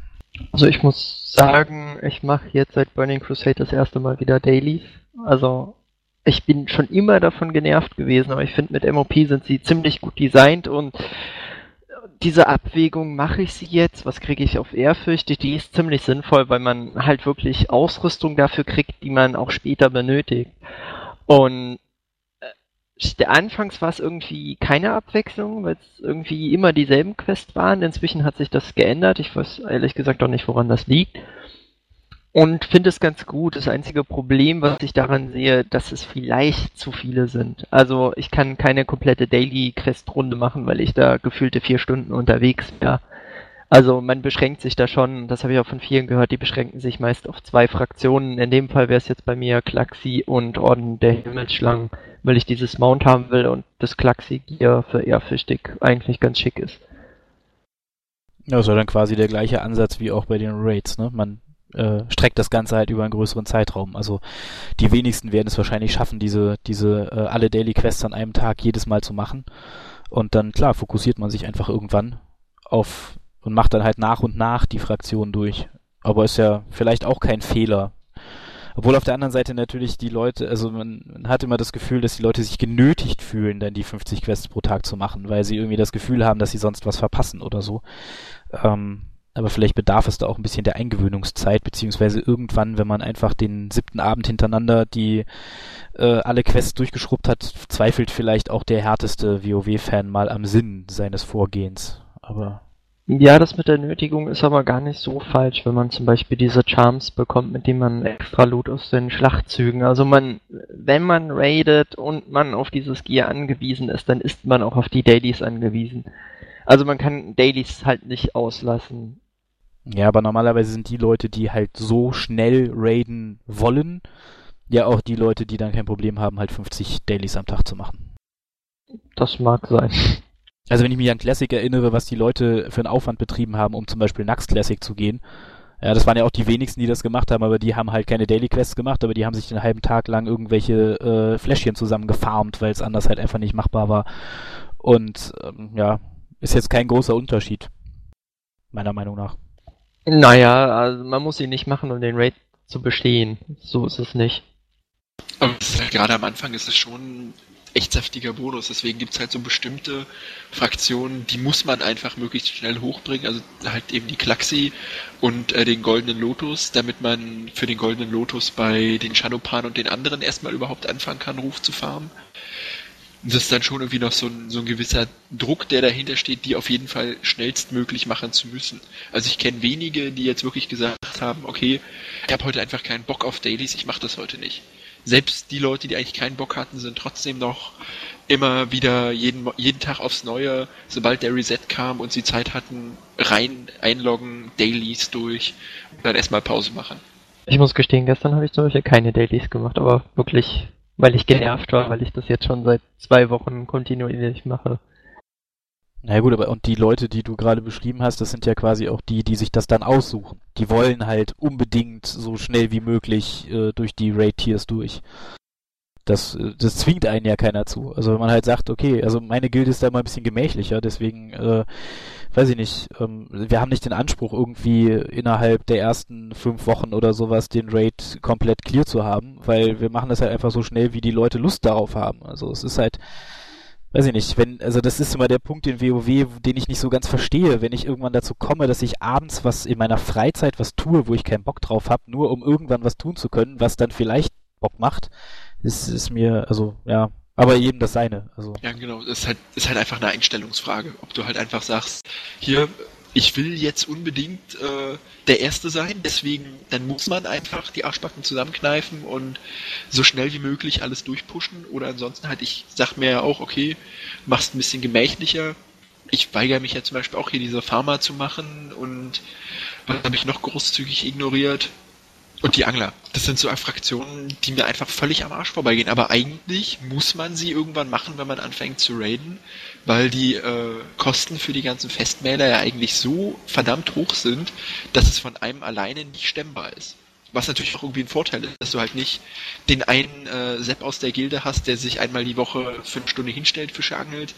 Also ich muss sagen, ich mache jetzt seit Burning Crusade das erste Mal wieder Dailies. Also ich bin schon immer davon genervt gewesen, aber ich finde mit MOP sind sie ziemlich gut designt und diese Abwägung, mache ich sie jetzt, was kriege ich auf Ehrfürchtig, die ist ziemlich sinnvoll, weil man halt wirklich Ausrüstung dafür kriegt, die man auch später benötigt. Und anfangs war es irgendwie keine Abwechslung, weil es irgendwie immer dieselben Quests waren. Inzwischen hat sich das geändert. Ich weiß ehrlich gesagt auch nicht, woran das liegt und finde es ganz gut. Das einzige Problem, was ich daran sehe, dass es vielleicht zu viele sind. Also ich kann keine komplette Daily Quest Runde machen, weil ich da gefühlte vier Stunden unterwegs wäre. Also man beschränkt sich da schon, das habe ich auch von vielen gehört, die beschränken sich meist auf zwei Fraktionen. In dem Fall wäre es jetzt bei mir Klaxi und Orden der Himmelsschlangen, weil ich dieses Mount haben will und das Klaxi Gear für ehrfürchtig eigentlich ganz schick ist. Das war dann quasi der gleiche Ansatz wie auch bei den Raids, ne? Man äh, streckt das Ganze halt über einen größeren Zeitraum. Also die wenigsten werden es wahrscheinlich schaffen, diese, diese äh, alle Daily Quests an einem Tag jedes Mal zu machen. Und dann, klar, fokussiert man sich einfach irgendwann auf und macht dann halt nach und nach die Fraktion durch. Aber ist ja vielleicht auch kein Fehler. Obwohl auf der anderen Seite natürlich die Leute, also man, hat immer das Gefühl, dass die Leute sich genötigt fühlen, dann die 50 Quests pro Tag zu machen, weil sie irgendwie das Gefühl haben, dass sie sonst was verpassen oder so. Ähm, aber vielleicht bedarf es da auch ein bisschen der Eingewöhnungszeit, beziehungsweise irgendwann, wenn man einfach den siebten Abend hintereinander die äh, alle Quests durchgeschrubbt hat, zweifelt vielleicht auch der härteste WoW-Fan mal am Sinn seines Vorgehens. Aber ja, das mit der Nötigung ist aber gar nicht so falsch, wenn man zum Beispiel diese Charms bekommt, mit denen man extra Loot aus den Schlachtzügen. Also man, wenn man raidet und man auf dieses Gear angewiesen ist, dann ist man auch auf die Dailies angewiesen. Also man kann Dailies halt nicht auslassen. Ja, aber normalerweise sind die Leute, die halt so schnell raiden wollen, ja auch die Leute, die dann kein Problem haben, halt 50 Dailies am Tag zu machen. Das mag sein. Also wenn ich mich an Classic erinnere, was die Leute für einen Aufwand betrieben haben, um zum Beispiel Nax Classic zu gehen, ja, das waren ja auch die wenigsten, die das gemacht haben, aber die haben halt keine Daily Quests gemacht, aber die haben sich den halben Tag lang irgendwelche äh, Fläschchen zusammen gefarmt, weil es anders halt einfach nicht machbar war. Und ähm, ja, ist jetzt kein großer Unterschied. Meiner Meinung nach. Naja, also man muss ihn nicht machen, um den Raid zu bestehen. So ist es nicht. Aber halt, gerade am Anfang ist es schon echt saftiger Bonus. Deswegen gibt es halt so bestimmte Fraktionen, die muss man einfach möglichst schnell hochbringen. Also halt eben die Klaxi und äh, den Goldenen Lotus, damit man für den Goldenen Lotus bei den Shadowpan und den anderen erstmal überhaupt anfangen kann, Ruf zu farmen. Das ist dann schon irgendwie noch so ein, so ein gewisser Druck, der dahinter steht, die auf jeden Fall schnellstmöglich machen zu müssen. Also ich kenne wenige, die jetzt wirklich gesagt haben, okay, ich habe heute einfach keinen Bock auf Dailies, ich mache das heute nicht selbst die Leute, die eigentlich keinen Bock hatten, sind trotzdem noch immer wieder jeden, jeden Tag aufs Neue, sobald der Reset kam und sie Zeit hatten, rein einloggen, Dailies durch und dann erstmal Pause machen. Ich muss gestehen, gestern habe ich zum Beispiel keine Dailies gemacht, aber wirklich, weil ich genervt war, weil ich das jetzt schon seit zwei Wochen kontinuierlich mache. Na gut, aber und die Leute, die du gerade beschrieben hast, das sind ja quasi auch die, die sich das dann aussuchen. Die wollen halt unbedingt so schnell wie möglich äh, durch die Raid-Tiers durch. Das, äh, das zwingt einen ja keiner zu. Also wenn man halt sagt, okay, also meine Gilde ist da mal ein bisschen gemächlicher, deswegen, äh, weiß ich nicht, ähm, wir haben nicht den Anspruch, irgendwie innerhalb der ersten fünf Wochen oder sowas den Raid komplett clear zu haben, weil wir machen das halt einfach so schnell, wie die Leute Lust darauf haben. Also es ist halt, weiß ich nicht, wenn, also das ist immer der Punkt in WoW, den ich nicht so ganz verstehe, wenn ich irgendwann dazu komme, dass ich abends was in meiner Freizeit was tue, wo ich keinen Bock drauf habe, nur um irgendwann was tun zu können, was dann vielleicht Bock macht, ist, ist mir, also, ja, aber jedem das seine. Also. Ja, genau. Es ist halt, ist halt einfach eine Einstellungsfrage. Ob du halt einfach sagst, hier, ich will jetzt unbedingt äh, der Erste sein, deswegen, dann muss man einfach die Arschbacken zusammenkneifen und so schnell wie möglich alles durchpushen. Oder ansonsten halt, ich sag mir ja auch, okay, machst ein bisschen gemächlicher. Ich weigere mich ja zum Beispiel auch hier diese Pharma zu machen und was habe ich noch großzügig ignoriert? Und die Angler. Das sind so Fraktionen, die mir einfach völlig am Arsch vorbeigehen. Aber eigentlich muss man sie irgendwann machen, wenn man anfängt zu raiden, weil die äh, Kosten für die ganzen Festmäler ja eigentlich so verdammt hoch sind, dass es von einem alleine nicht stemmbar ist. Was natürlich auch irgendwie ein Vorteil ist, dass du halt nicht den einen äh, Sepp aus der Gilde hast, der sich einmal die Woche für eine Stunde hinstellt, Fische angelt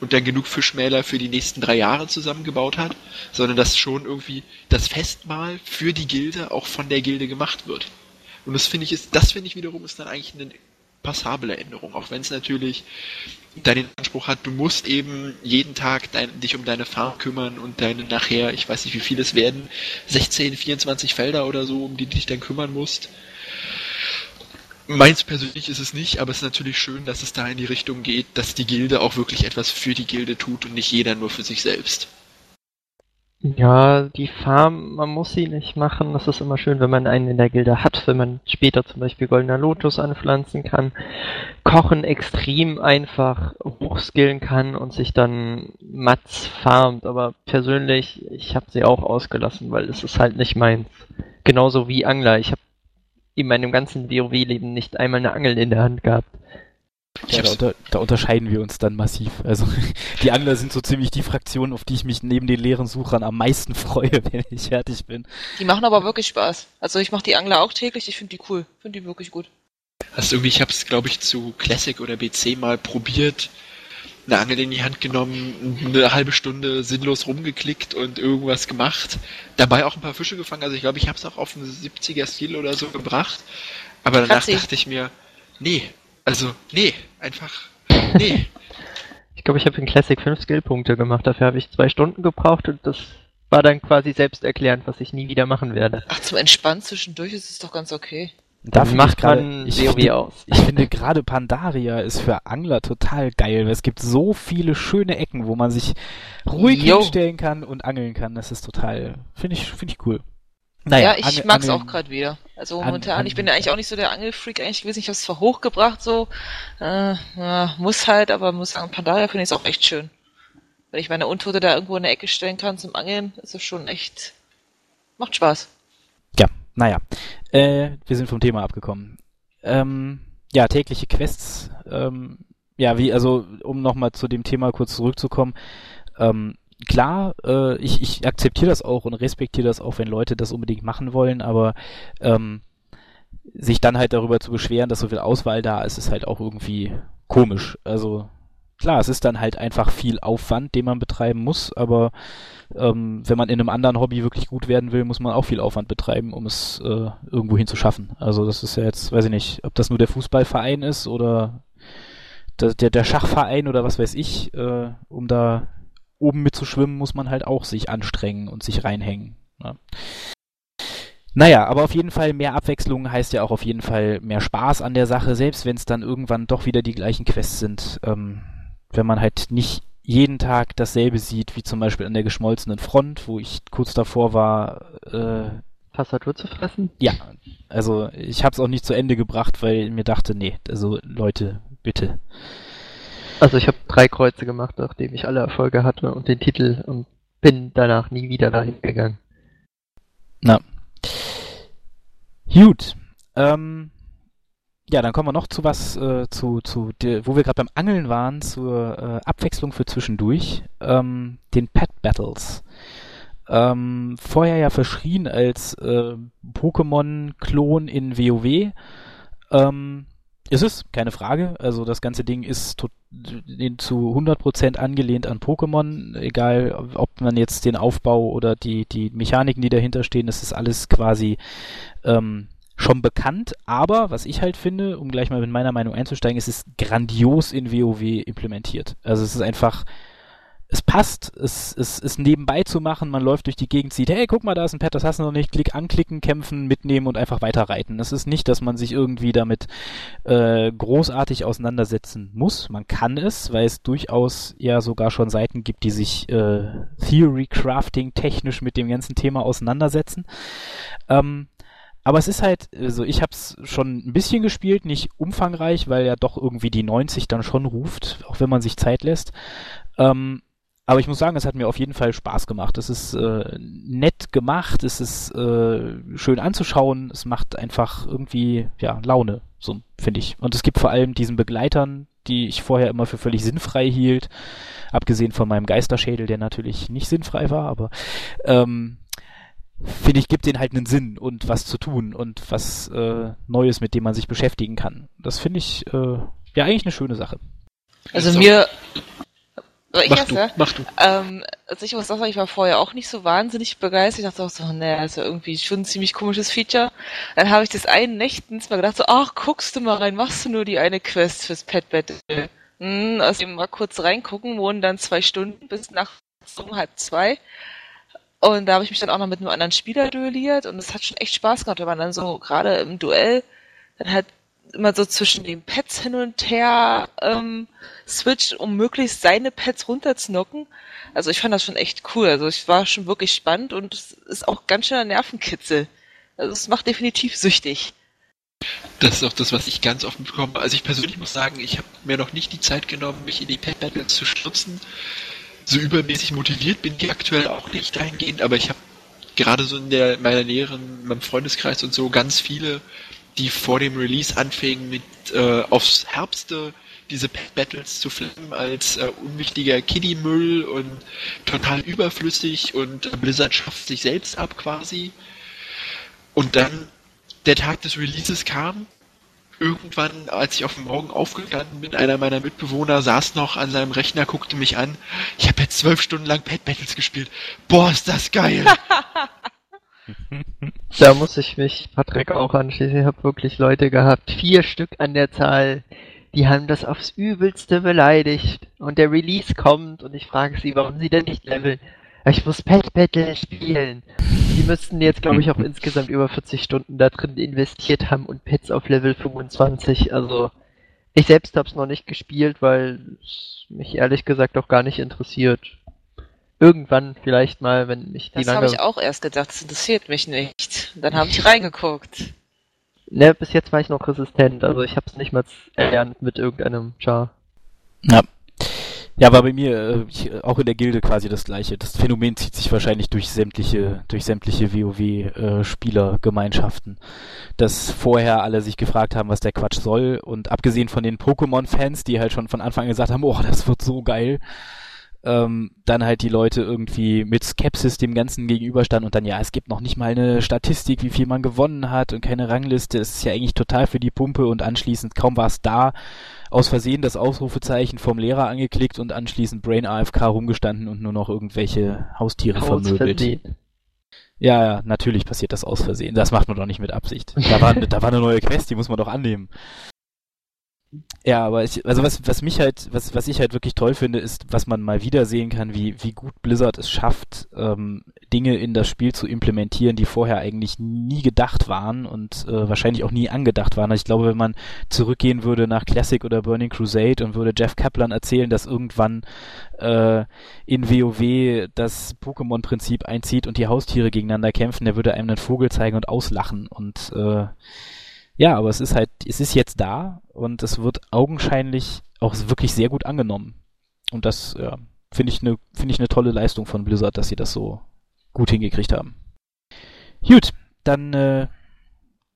und dann genug Fischmäler für die nächsten drei Jahre zusammengebaut hat, sondern dass schon irgendwie das Festmahl für die Gilde auch von der Gilde gemacht wird. Und das finde ich ist, das finde ich wiederum ist dann eigentlich eine passable Änderung, auch wenn es natürlich deinen Anspruch hat, du musst eben jeden Tag dein, dich um deine Farm kümmern und deine nachher, ich weiß nicht wie viele es werden, 16, 24 Felder oder so, um die du dich dann kümmern musst. Meins persönlich ist es nicht, aber es ist natürlich schön, dass es da in die Richtung geht, dass die Gilde auch wirklich etwas für die Gilde tut und nicht jeder nur für sich selbst. Ja, die Farm, man muss sie nicht machen. Das ist immer schön, wenn man einen in der Gilde hat, wenn man später zum Beispiel Goldener Lotus anpflanzen kann, Kochen extrem einfach hochskillen kann und sich dann Mats farmt. Aber persönlich, ich habe sie auch ausgelassen, weil es ist halt nicht meins. Genauso wie Angler. Ich habe in meinem ganzen WoW-Leben nicht einmal eine Angel in der Hand gehabt. Ja, da, unter, da, unterscheiden wir uns dann massiv. Also die Angler sind so ziemlich die Fraktion, auf die ich mich neben den leeren Suchern am meisten freue, wenn ich fertig bin. Die machen aber wirklich Spaß. Also ich mache die Angler auch täglich, ich finde die cool. Finde die wirklich gut. Also irgendwie, ich habe es, glaube ich, zu Classic oder BC mal probiert, eine Angel in die Hand genommen, eine halbe Stunde sinnlos rumgeklickt und irgendwas gemacht. Dabei auch ein paar Fische gefangen. Also ich glaube, ich habe es auch auf einen 70er Stil oder so gebracht. Aber danach Kratzi. dachte ich mir, nee, also, nee, einfach, nee. ich glaube, ich habe in Classic 5 Skillpunkte gemacht. Dafür habe ich zwei Stunden gebraucht und das war dann quasi selbsterklärend, was ich nie wieder machen werde. Ach, zum Entspannen zwischendurch ist es doch ganz okay. Dafür macht man ich WoW finde, aus. Ich finde gerade Pandaria ist für Angler total geil. Es gibt so viele schöne Ecken, wo man sich ruhig jo. hinstellen kann und angeln kann. Das ist total, finde ich, finde ich cool. Naja, ja, ich Angel, mag's Angeln, auch gerade wieder. Also momentan, an, ich bin ja eigentlich auch nicht so der Angelfreak, eigentlich gewesen, ich hab's zwar hochgebracht so, äh, ja, muss halt, aber muss sagen, Pandaria finde ich auch echt schön. Wenn ich meine Untote da irgendwo in der Ecke stellen kann zum Angeln, ist es schon echt, macht Spaß. Ja, naja, äh, wir sind vom Thema abgekommen. Ähm, ja, tägliche Quests, ähm, ja, wie, also, um nochmal zu dem Thema kurz zurückzukommen, ähm, klar, äh, ich, ich akzeptiere das auch und respektiere das auch, wenn Leute das unbedingt machen wollen, aber ähm, sich dann halt darüber zu beschweren, dass so viel Auswahl da ist, ist halt auch irgendwie komisch. Also klar, es ist dann halt einfach viel Aufwand, den man betreiben muss, aber ähm, wenn man in einem anderen Hobby wirklich gut werden will, muss man auch viel Aufwand betreiben, um es äh, irgendwohin zu schaffen. Also das ist ja jetzt, weiß ich nicht, ob das nur der Fußballverein ist oder der, der, der Schachverein oder was weiß ich, äh, um da oben mitzuschwimmen, muss man halt auch sich anstrengen und sich reinhängen. Ne? Naja, aber auf jeden Fall mehr Abwechslung heißt ja auch auf jeden Fall mehr Spaß an der Sache, selbst wenn es dann irgendwann doch wieder die gleichen Quests sind. Ähm, wenn man halt nicht jeden Tag dasselbe sieht, wie zum Beispiel an der geschmolzenen Front, wo ich kurz davor war, äh, Tastatur zu fressen? Ja, also ich habe es auch nicht zu Ende gebracht, weil ich mir dachte, nee, also Leute, bitte. Also ich habe drei Kreuze gemacht, nachdem ich alle Erfolge hatte und den Titel und bin danach nie wieder dahin gegangen. Na. Gut. Ähm, ja, dann kommen wir noch zu was, äh, zu, zu wo wir gerade beim Angeln waren, zur äh, Abwechslung für zwischendurch, ähm, den Pet Battles. Ähm, vorher ja verschrien als äh, Pokémon-Klon in WoW. Ähm, ist es, keine Frage. Also das ganze Ding ist zu 100% angelehnt an Pokémon, egal ob man jetzt den Aufbau oder die, die Mechaniken, die dahinter stehen, das ist alles quasi ähm, schon bekannt, aber was ich halt finde, um gleich mal mit meiner Meinung einzusteigen, ist es grandios in WoW implementiert. Also es ist einfach es passt, es, es ist nebenbei zu machen, man läuft durch die Gegend, sieht, hey, guck mal, da ist ein Pad, das hast du noch nicht, klick anklicken, kämpfen, mitnehmen und einfach weiter reiten. Es ist nicht, dass man sich irgendwie damit äh, großartig auseinandersetzen muss. Man kann es, weil es durchaus ja sogar schon Seiten gibt, die sich äh, Theory Crafting technisch mit dem ganzen Thema auseinandersetzen. Ähm, aber es ist halt, also ich habe es schon ein bisschen gespielt, nicht umfangreich, weil ja doch irgendwie die 90 dann schon ruft, auch wenn man sich Zeit lässt. Ähm, aber ich muss sagen, es hat mir auf jeden Fall Spaß gemacht. Es ist äh, nett gemacht, es ist äh, schön anzuschauen, es macht einfach irgendwie ja Laune, so finde ich. Und es gibt vor allem diesen Begleitern, die ich vorher immer für völlig sinnfrei hielt, abgesehen von meinem Geisterschädel, der natürlich nicht sinnfrei war, aber ähm, finde ich, gibt denen halt einen Sinn und was zu tun und was äh, Neues, mit dem man sich beschäftigen kann. Das finde ich äh, ja eigentlich eine schöne Sache. Also mir so, ich mach, du, ja? mach du. Ähm, also ich muss sagen, ich war vorher auch nicht so wahnsinnig begeistert. Ich dachte auch so, naja, ist ja irgendwie schon ein ziemlich komisches Feature. Dann habe ich das einen Nächtens mal gedacht, so, ach, guckst du mal rein, machst du nur die eine Quest fürs Pet Battle. Hm, also mal kurz reingucken, wurden dann zwei Stunden bis nach um halb zwei. Und da habe ich mich dann auch noch mit einem anderen Spieler duelliert und es hat schon echt Spaß gemacht, wenn man dann so gerade im Duell dann halt immer so zwischen den Pads hin und her ähm, switcht, um möglichst seine Pads runterznocken. Also ich fand das schon echt cool. Also ich war schon wirklich spannend und es ist auch ganz schöner Nervenkitzel. Also es macht definitiv süchtig. Das ist auch das, was ich ganz oft bekomme. Also ich persönlich muss sagen, ich habe mir noch nicht die Zeit genommen, mich in die Pad Battles zu stürzen. So übermäßig motiviert bin ich aktuell auch nicht dahingehend, aber ich habe gerade so in der meiner näheren, meinem Freundeskreis und so ganz viele die vor dem Release anfingen mit äh, aufs Herbste diese Battles zu filmen als äh, unwichtiger Kiddie-Müll und total überflüssig und Blizzard schafft sich selbst ab quasi. Und dann der Tag des Releases kam. Irgendwann, als ich auf dem Morgen aufgestanden bin, einer meiner Mitbewohner saß noch an seinem Rechner, guckte mich an. Ich habe jetzt zwölf Stunden lang Pet Battles gespielt. Boah, ist das geil! Da muss ich mich Patrick auch anschließen. Ich habe wirklich Leute gehabt, vier Stück an der Zahl, die haben das aufs Übelste beleidigt. Und der Release kommt und ich frage sie, warum sie denn nicht leveln. Ich muss Pet Battle spielen. Die müssten jetzt, glaube ich, auch insgesamt über 40 Stunden da drin investiert haben und Pets auf Level 25. Also, ich selbst habe es noch nicht gespielt, weil es mich ehrlich gesagt auch gar nicht interessiert irgendwann vielleicht mal, wenn mich die das lange... Das habe ich auch erst gedacht, das interessiert mich nicht. Dann habe ich reingeguckt. Ne, bis jetzt war ich noch resistent, also ich habe es nicht mal erlernt mit irgendeinem Char. Ja. Ja, war bei mir äh, ich, auch in der Gilde quasi das gleiche. Das Phänomen zieht sich wahrscheinlich durch sämtliche, durch sämtliche WoW-Spielergemeinschaften. Äh, dass vorher alle sich gefragt haben, was der Quatsch soll. Und abgesehen von den Pokémon-Fans, die halt schon von Anfang an gesagt haben, oh, das wird so geil, ähm, dann halt die Leute irgendwie mit Skepsis dem Ganzen gegenüberstanden und dann, ja, es gibt noch nicht mal eine Statistik, wie viel man gewonnen hat und keine Rangliste. Es ist ja eigentlich total für die Pumpe und anschließend kaum war es da aus Versehen das Ausrufezeichen vom Lehrer angeklickt und anschließend Brain AFK rumgestanden und nur noch irgendwelche Haustiere vermöbelt. Ja, ja, natürlich passiert das aus Versehen. Das macht man doch nicht mit Absicht. Da war, da war eine neue Quest, die muss man doch annehmen. Ja, aber ich, also was, was mich halt, was, was ich halt wirklich toll finde, ist, was man mal wieder sehen kann, wie, wie gut Blizzard es schafft, ähm, Dinge in das Spiel zu implementieren, die vorher eigentlich nie gedacht waren und äh, wahrscheinlich auch nie angedacht waren. Also ich glaube, wenn man zurückgehen würde nach Classic oder Burning Crusade und würde Jeff Kaplan erzählen, dass irgendwann äh, in WoW das Pokémon-Prinzip einzieht und die Haustiere gegeneinander kämpfen, der würde einem einen Vogel zeigen und auslachen und äh, ja, aber es ist halt, es ist jetzt da und es wird augenscheinlich auch wirklich sehr gut angenommen. Und das, ja, finde ich eine, finde ich tolle Leistung von Blizzard, dass sie das so gut hingekriegt haben. Gut, dann, äh,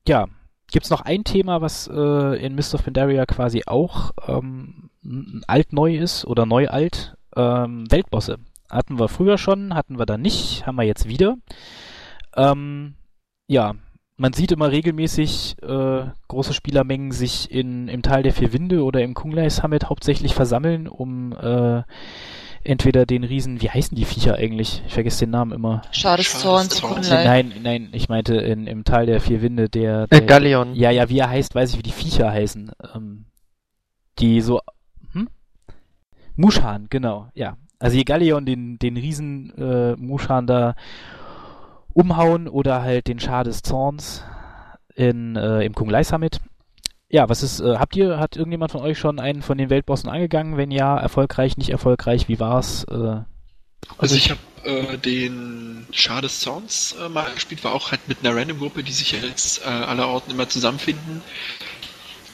ja, gibt's noch ein Thema, was äh, in Mist of Pandaria quasi auch ähm, alt-neu ist oder neu-alt. Ähm, Weltbosse. Hatten wir früher schon, hatten wir da nicht, haben wir jetzt wieder. Ähm, ja, man sieht immer regelmäßig äh, große Spielermengen sich in, im Tal der Vier Winde oder im Kunglai Summit hauptsächlich versammeln, um äh, entweder den Riesen, wie heißen die Viecher eigentlich? Ich vergesse den Namen immer. Schadeszorn zu Kunlei. Nein, nein, ich meinte in, im Tal der Vier Winde, der, Äh, der Galleon. ja, ja, wie er heißt, weiß ich, wie die Viecher heißen. Ähm, die so, hm? Muschan, genau, ja. Also die Galleon, den, den Riesen äh, Muschan da umhauen oder halt den Schar des Zorns in, äh, im Kunglai Summit. Ja, was ist, äh, habt ihr, hat irgendjemand von euch schon einen von den Weltbossen angegangen? Wenn ja, erfolgreich, nicht erfolgreich, wie war's? Äh, Also ich habe äh, den Schar des Zorns äh, mal gespielt, war auch halt mit einer Random-Gruppe, die sich ja jetzt äh, allerorten immer zusammenfinden.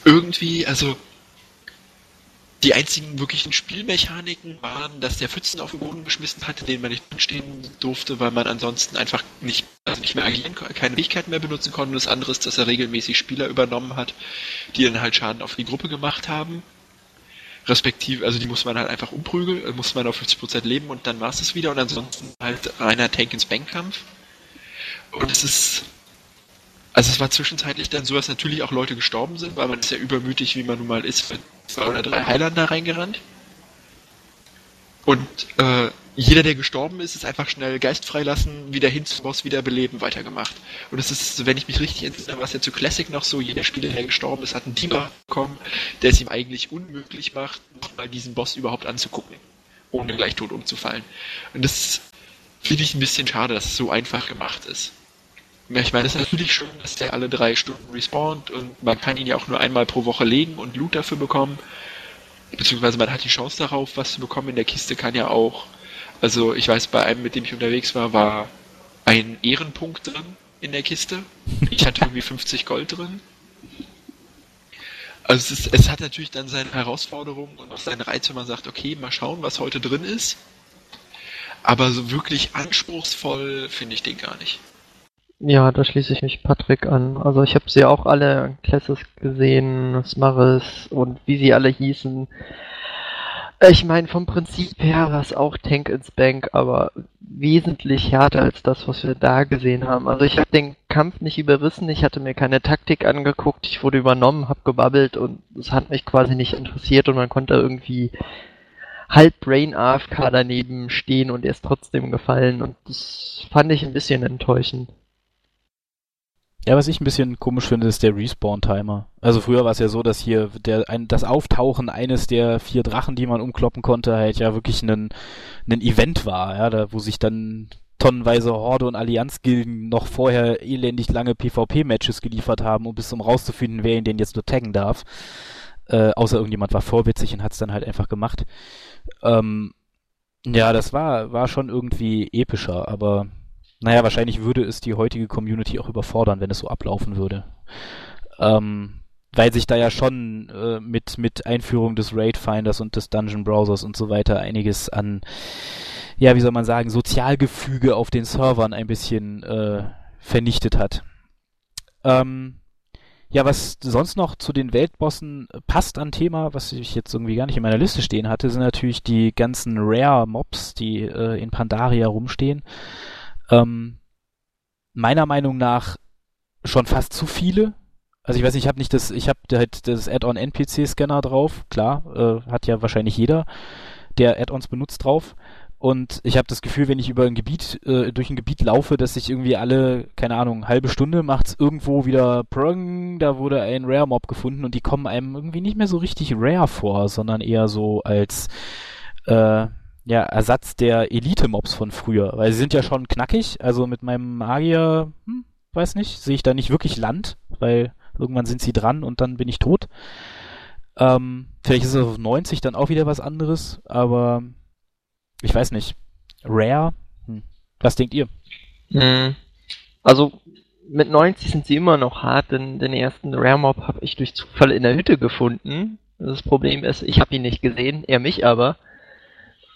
Irgendwie, also die einzigen wirklichen Spielmechaniken waren, dass der Pfützen auf den Boden geschmissen hatte, den man nicht stehen durfte, weil man ansonsten einfach nicht, also nicht mehr agieren, ko- keine Fähigkeiten mehr benutzen konnte. Und das andere ist, dass er regelmäßig Spieler übernommen hat, die dann halt Schaden auf die Gruppe gemacht haben. Respektive, also die muss man halt einfach umprügeln, äh, muss man auf 50% leben und dann war es das wieder und ansonsten halt reiner Tank ins Bankkampf. Und es ist, also es war zwischenzeitlich dann so, dass natürlich auch Leute gestorben sind, weil man ist ja übermütig, wie man nun mal ist, mit zwei oder drei Highlander reingerannt. Und äh, jeder, der gestorben ist, ist einfach schnell Geist freilassen, wieder hin zum Boss, wieder beleben, weitergemacht. Und es ist, wenn ich mich richtig war es ja zu Classic noch so, jeder Spieler, der gestorben ist, hat einen Dealer bekommen, der es ihm eigentlich unmöglich macht, mal diesen Boss überhaupt anzugucken, ohne gleich tot umzufallen. Und das finde ich ein bisschen schade, dass es so einfach gemacht ist. Ich meine, es ist natürlich schön, dass der alle drei Stunden respawnt und man kann ihn ja auch nur einmal pro Woche legen und Loot dafür bekommen. Beziehungsweise man hat die Chance darauf, was zu bekommen. In der Kiste kann ja auch, also ich weiß, bei einem, mit dem ich unterwegs war, war ein Ehrenpunkt drin in der Kiste. Ich hatte irgendwie 50 Gold drin. Also es, ist, es hat natürlich dann seine Herausforderungen und auch seinen Reiz, wenn man sagt, okay, mal schauen, was heute drin ist. Aber so wirklich anspruchsvoll finde ich den gar nicht. Ja, da schließe ich mich Patrick an. Also ich habe sie auch alle Classes gesehen, Smarris und wie sie alle hießen. Ich meine, vom Prinzip her war es auch Tank ins Bank, aber wesentlich härter als das, was wir da gesehen haben. Also ich habe den Kampf nicht überrissen, ich hatte mir keine Taktik angeguckt, ich wurde übernommen, habe gebabbelt und es hat mich quasi nicht interessiert und man konnte irgendwie halb Brain AFK daneben stehen und er ist trotzdem gefallen und das fand ich ein bisschen enttäuschend. Ja, was ich ein bisschen komisch finde, ist der Respawn-Timer. Also früher war es ja so, dass hier der, ein, das Auftauchen eines der vier Drachen, die man umkloppen konnte, halt ja wirklich ein, Event war, ja, da, wo sich dann tonnenweise Horde und Allianzgilden noch vorher elendig lange PvP-Matches geliefert haben, um bis zum rauszufinden, wer ihn denn jetzt nur taggen darf. Äh, außer irgendjemand war vorwitzig und hat es dann halt einfach gemacht. Ähm, ja, das war, war schon irgendwie epischer, aber naja, wahrscheinlich würde es die heutige Community auch überfordern, wenn es so ablaufen würde. Ähm, weil sich da ja schon äh, mit, mit Einführung des Raid Finders und des Dungeon Browsers und so weiter einiges an, ja, wie soll man sagen, Sozialgefüge auf den Servern ein bisschen äh, vernichtet hat. Ähm, ja, was sonst noch zu den Weltbossen passt an Thema, was ich jetzt irgendwie gar nicht in meiner Liste stehen hatte, sind natürlich die ganzen Rare-Mobs, die äh, in Pandaria rumstehen. Ähm, meiner Meinung nach schon fast zu viele. Also ich weiß nicht, ich habe nicht das, ich habe halt das Add-on NPC-Scanner drauf, klar, äh, hat ja wahrscheinlich jeder, der Add-ons benutzt drauf. Und ich habe das Gefühl, wenn ich über ein Gebiet, äh, durch ein Gebiet laufe, dass ich irgendwie alle, keine Ahnung, halbe Stunde macht's irgendwo wieder Prong, da wurde ein Rare-Mob gefunden und die kommen einem irgendwie nicht mehr so richtig rare vor, sondern eher so als äh, ja, Ersatz der Elite-Mobs von früher. Weil sie sind ja schon knackig, also mit meinem Magier, hm, weiß nicht, sehe ich da nicht wirklich Land, weil irgendwann sind sie dran und dann bin ich tot. Ähm, vielleicht ist es auf 90 dann auch wieder was anderes, aber ich weiß nicht. Rare? Hm. Was denkt ihr? Hm. Also mit 90 sind sie immer noch hart, denn den ersten Rare Mob habe ich durch Zufall in der Hütte gefunden. Das Problem ist, ich habe ihn nicht gesehen, er mich aber.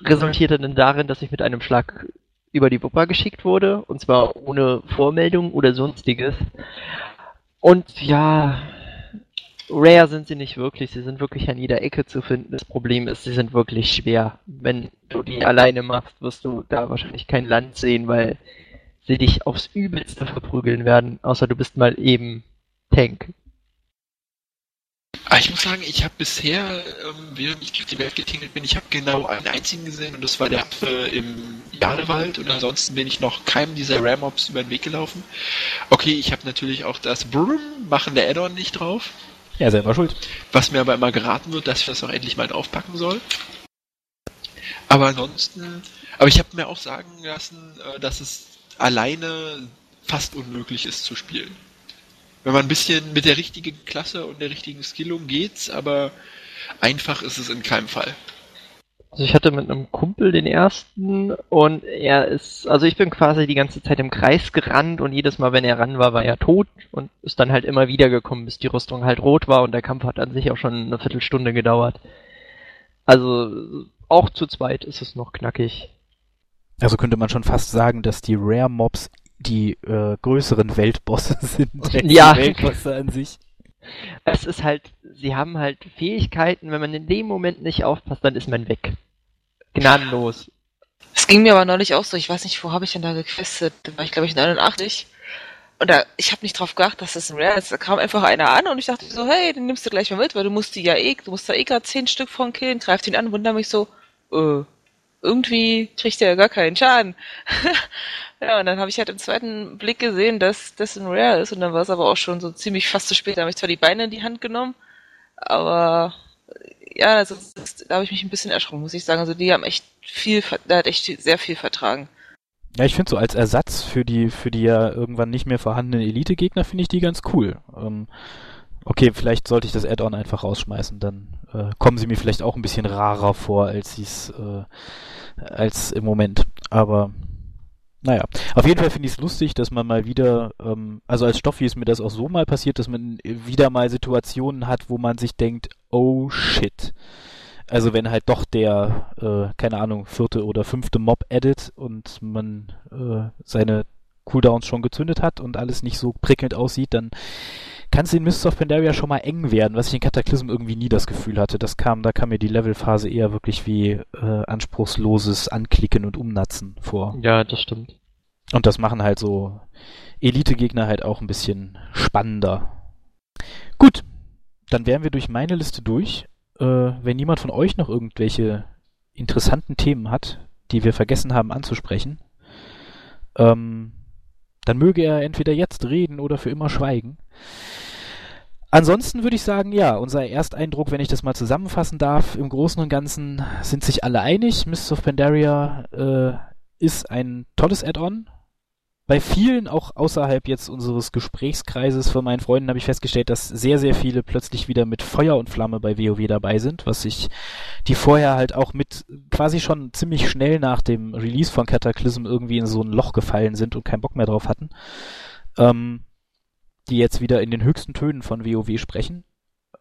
Resultierte dann darin, dass ich mit einem Schlag über die Wupper geschickt wurde, und zwar ohne Vormeldung oder sonstiges. Und ja, Rare sind sie nicht wirklich, sie sind wirklich an jeder Ecke zu finden. Das Problem ist, sie sind wirklich schwer. Wenn du die alleine machst, wirst du da wahrscheinlich kein Land sehen, weil sie dich aufs Übelste verprügeln werden, außer du bist mal eben Tank. Ah, ich muss sagen, ich habe bisher, ähm, während ich durch die Welt getingelt bin, ich habe genau einen einzigen gesehen und das war der Affe im Jadewald und ansonsten bin ich noch keinem dieser Ramobs über den Weg gelaufen. Okay, ich habe natürlich auch das Brrrm machende Add-on nicht drauf. Ja, selber schuld. Was mir aber immer geraten wird, dass ich das auch endlich mal aufpacken soll. Aber ansonsten, aber ich habe mir auch sagen lassen, äh, dass es alleine fast unmöglich ist zu spielen. Wenn man ein bisschen mit der richtigen Klasse und der richtigen Skillung geht's, aber einfach ist es in keinem Fall. Also ich hatte mit einem Kumpel den ersten und er ist, also ich bin quasi die ganze Zeit im Kreis gerannt und jedes Mal, wenn er ran war, war er tot und ist dann halt immer wieder gekommen, bis die Rüstung halt rot war und der Kampf hat an sich auch schon eine Viertelstunde gedauert. Also auch zu zweit ist es noch knackig. Also könnte man schon fast sagen, dass die Rare Mobs die äh, größeren Weltbosse sind als Ja. die Weltbosse an sich. Es ist halt, sie haben halt Fähigkeiten, wenn man in dem Moment nicht aufpasst, dann ist man weg. Gnadenlos. Es ging mir aber neulich auch so, ich weiß nicht, wo habe ich denn da gequestet? Da war ich, glaube ich, 89. Und da, ich habe nicht drauf geachtet, dass das ein Rare ist. Da kam einfach einer an und ich dachte so, hey, den nimmst du gleich mal mit, weil du musst die ja eh, du musst da eh gerade zehn Stück von killen, greift ihn an, wundere mich so, äh, irgendwie kriegt er ja gar keinen Schaden. ja, und dann habe ich halt im zweiten Blick gesehen, dass das ein Rare ist und dann war es aber auch schon so ziemlich fast zu spät. Da habe ich zwar die Beine in die Hand genommen, aber ja, also das, da habe ich mich ein bisschen erschrocken, muss ich sagen. Also die haben echt viel, da hat echt sehr viel vertragen. Ja, ich finde so als Ersatz für die, für die ja irgendwann nicht mehr vorhandenen Elite-Gegner finde ich die ganz cool. Ähm, okay, vielleicht sollte ich das Add-on einfach rausschmeißen, dann äh, kommen sie mir vielleicht auch ein bisschen rarer vor, als sie es äh, als im Moment. Aber naja, auf jeden Fall finde ich es lustig, dass man mal wieder, ähm, also als Stoffi ist mir das auch so mal passiert, dass man wieder mal Situationen hat, wo man sich denkt, oh shit. Also wenn halt doch der, äh, keine Ahnung, vierte oder fünfte Mob edit und man äh, seine Cooldowns schon gezündet hat und alles nicht so prickelnd aussieht, dann kann es in Mists of Pandaria schon mal eng werden, was ich in Cataclysm irgendwie nie das Gefühl hatte. Das kam, da kam mir die Levelphase eher wirklich wie äh, anspruchsloses Anklicken und Umnatzen vor. Ja, das stimmt. Und das machen halt so Elite-Gegner halt auch ein bisschen spannender. Gut, dann wären wir durch meine Liste durch. Äh, wenn niemand von euch noch irgendwelche interessanten Themen hat, die wir vergessen haben anzusprechen, ähm, dann möge er entweder jetzt reden oder für immer schweigen. Ansonsten würde ich sagen, ja, unser Ersteindruck, wenn ich das mal zusammenfassen darf, im Großen und Ganzen sind sich alle einig. Mists of Pandaria äh, ist ein tolles Add-on. Bei vielen, auch außerhalb jetzt unseres Gesprächskreises von meinen Freunden, habe ich festgestellt, dass sehr, sehr viele plötzlich wieder mit Feuer und Flamme bei WoW dabei sind, was ich, die vorher halt auch mit quasi schon ziemlich schnell nach dem Release von Cataclysm irgendwie in so ein Loch gefallen sind und keinen Bock mehr drauf hatten, ähm, die jetzt wieder in den höchsten Tönen von WoW sprechen.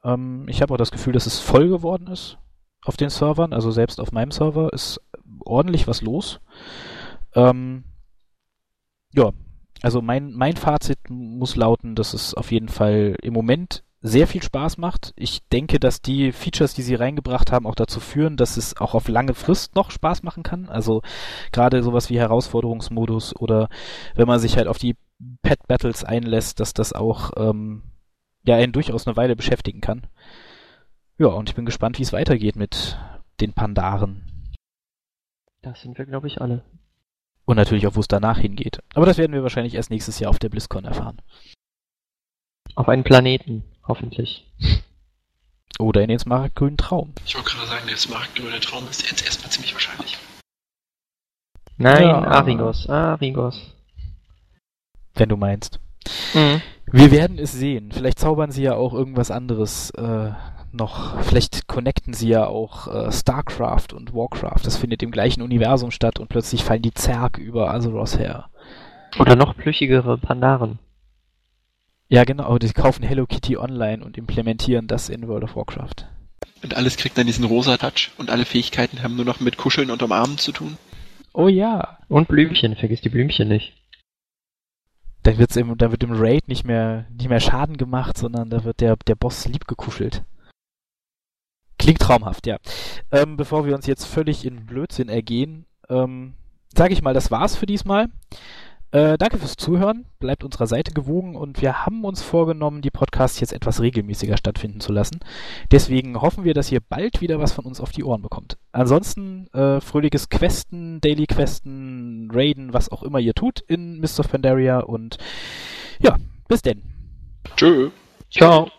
Ähm, ich habe auch das Gefühl, dass es voll geworden ist auf den Servern. Also selbst auf meinem Server ist ordentlich was los. Ähm, ja, also mein, mein Fazit muss lauten, dass es auf jeden Fall im Moment sehr viel Spaß macht. Ich denke, dass die Features, die sie reingebracht haben, auch dazu führen, dass es auch auf lange Frist noch Spaß machen kann. Also gerade sowas wie Herausforderungsmodus oder wenn man sich halt auf die Pet Battles einlässt, dass das auch ähm, ja einen durchaus eine Weile beschäftigen kann. Ja, und ich bin gespannt, wie es weitergeht mit den Pandaren. Das sind wir, glaube ich, alle. Und natürlich auch, wo es danach hingeht. Aber das werden wir wahrscheinlich erst nächstes Jahr auf der BlizzCon erfahren. Auf einen Planeten, hoffentlich. Oder in den smaragdgrünen Traum. Ich wollte gerade sagen, der smaragdgrüne Traum ist jetzt erstmal ziemlich wahrscheinlich. Nein, Ja. Arigos, Arigos. Wenn du meinst. Mhm. Wir werden es sehen. Vielleicht zaubern sie ja auch irgendwas anderes äh, noch. Vielleicht connecten sie ja auch äh, StarCraft und Warcraft. Das findet im gleichen Universum statt und plötzlich fallen die Zerg über Azeroth her. Oder noch plüschigere Pandaren. Ja, genau. Die kaufen Hello Kitty online und implementieren das in World of Warcraft. Und alles kriegt dann diesen rosa Touch und alle Fähigkeiten haben nur noch mit Kuscheln und Umarmen zu tun. Oh ja. Und Blümchen, vergiss die Blümchen nicht. Dann wird's im, da wird im Raid nicht mehr, nicht mehr Schaden gemacht, sondern da wird der, der Boss lieb gekuschelt. Klingt traumhaft, ja. Ähm, bevor wir uns jetzt völlig in Blödsinn ergehen, ähm, sage ich mal, das war's für diesmal. Äh, danke fürs Zuhören, bleibt unserer Seite gewogen und wir haben uns vorgenommen, die Podcasts jetzt etwas regelmäßiger stattfinden zu lassen. Deswegen hoffen wir, dass ihr bald wieder was von uns auf die Ohren bekommt. Ansonsten äh, fröhliches Questen, Daily Questen, Raiden, was auch immer ihr tut in Mist of Pandaria und ja, bis denn. Tschö. Ciao.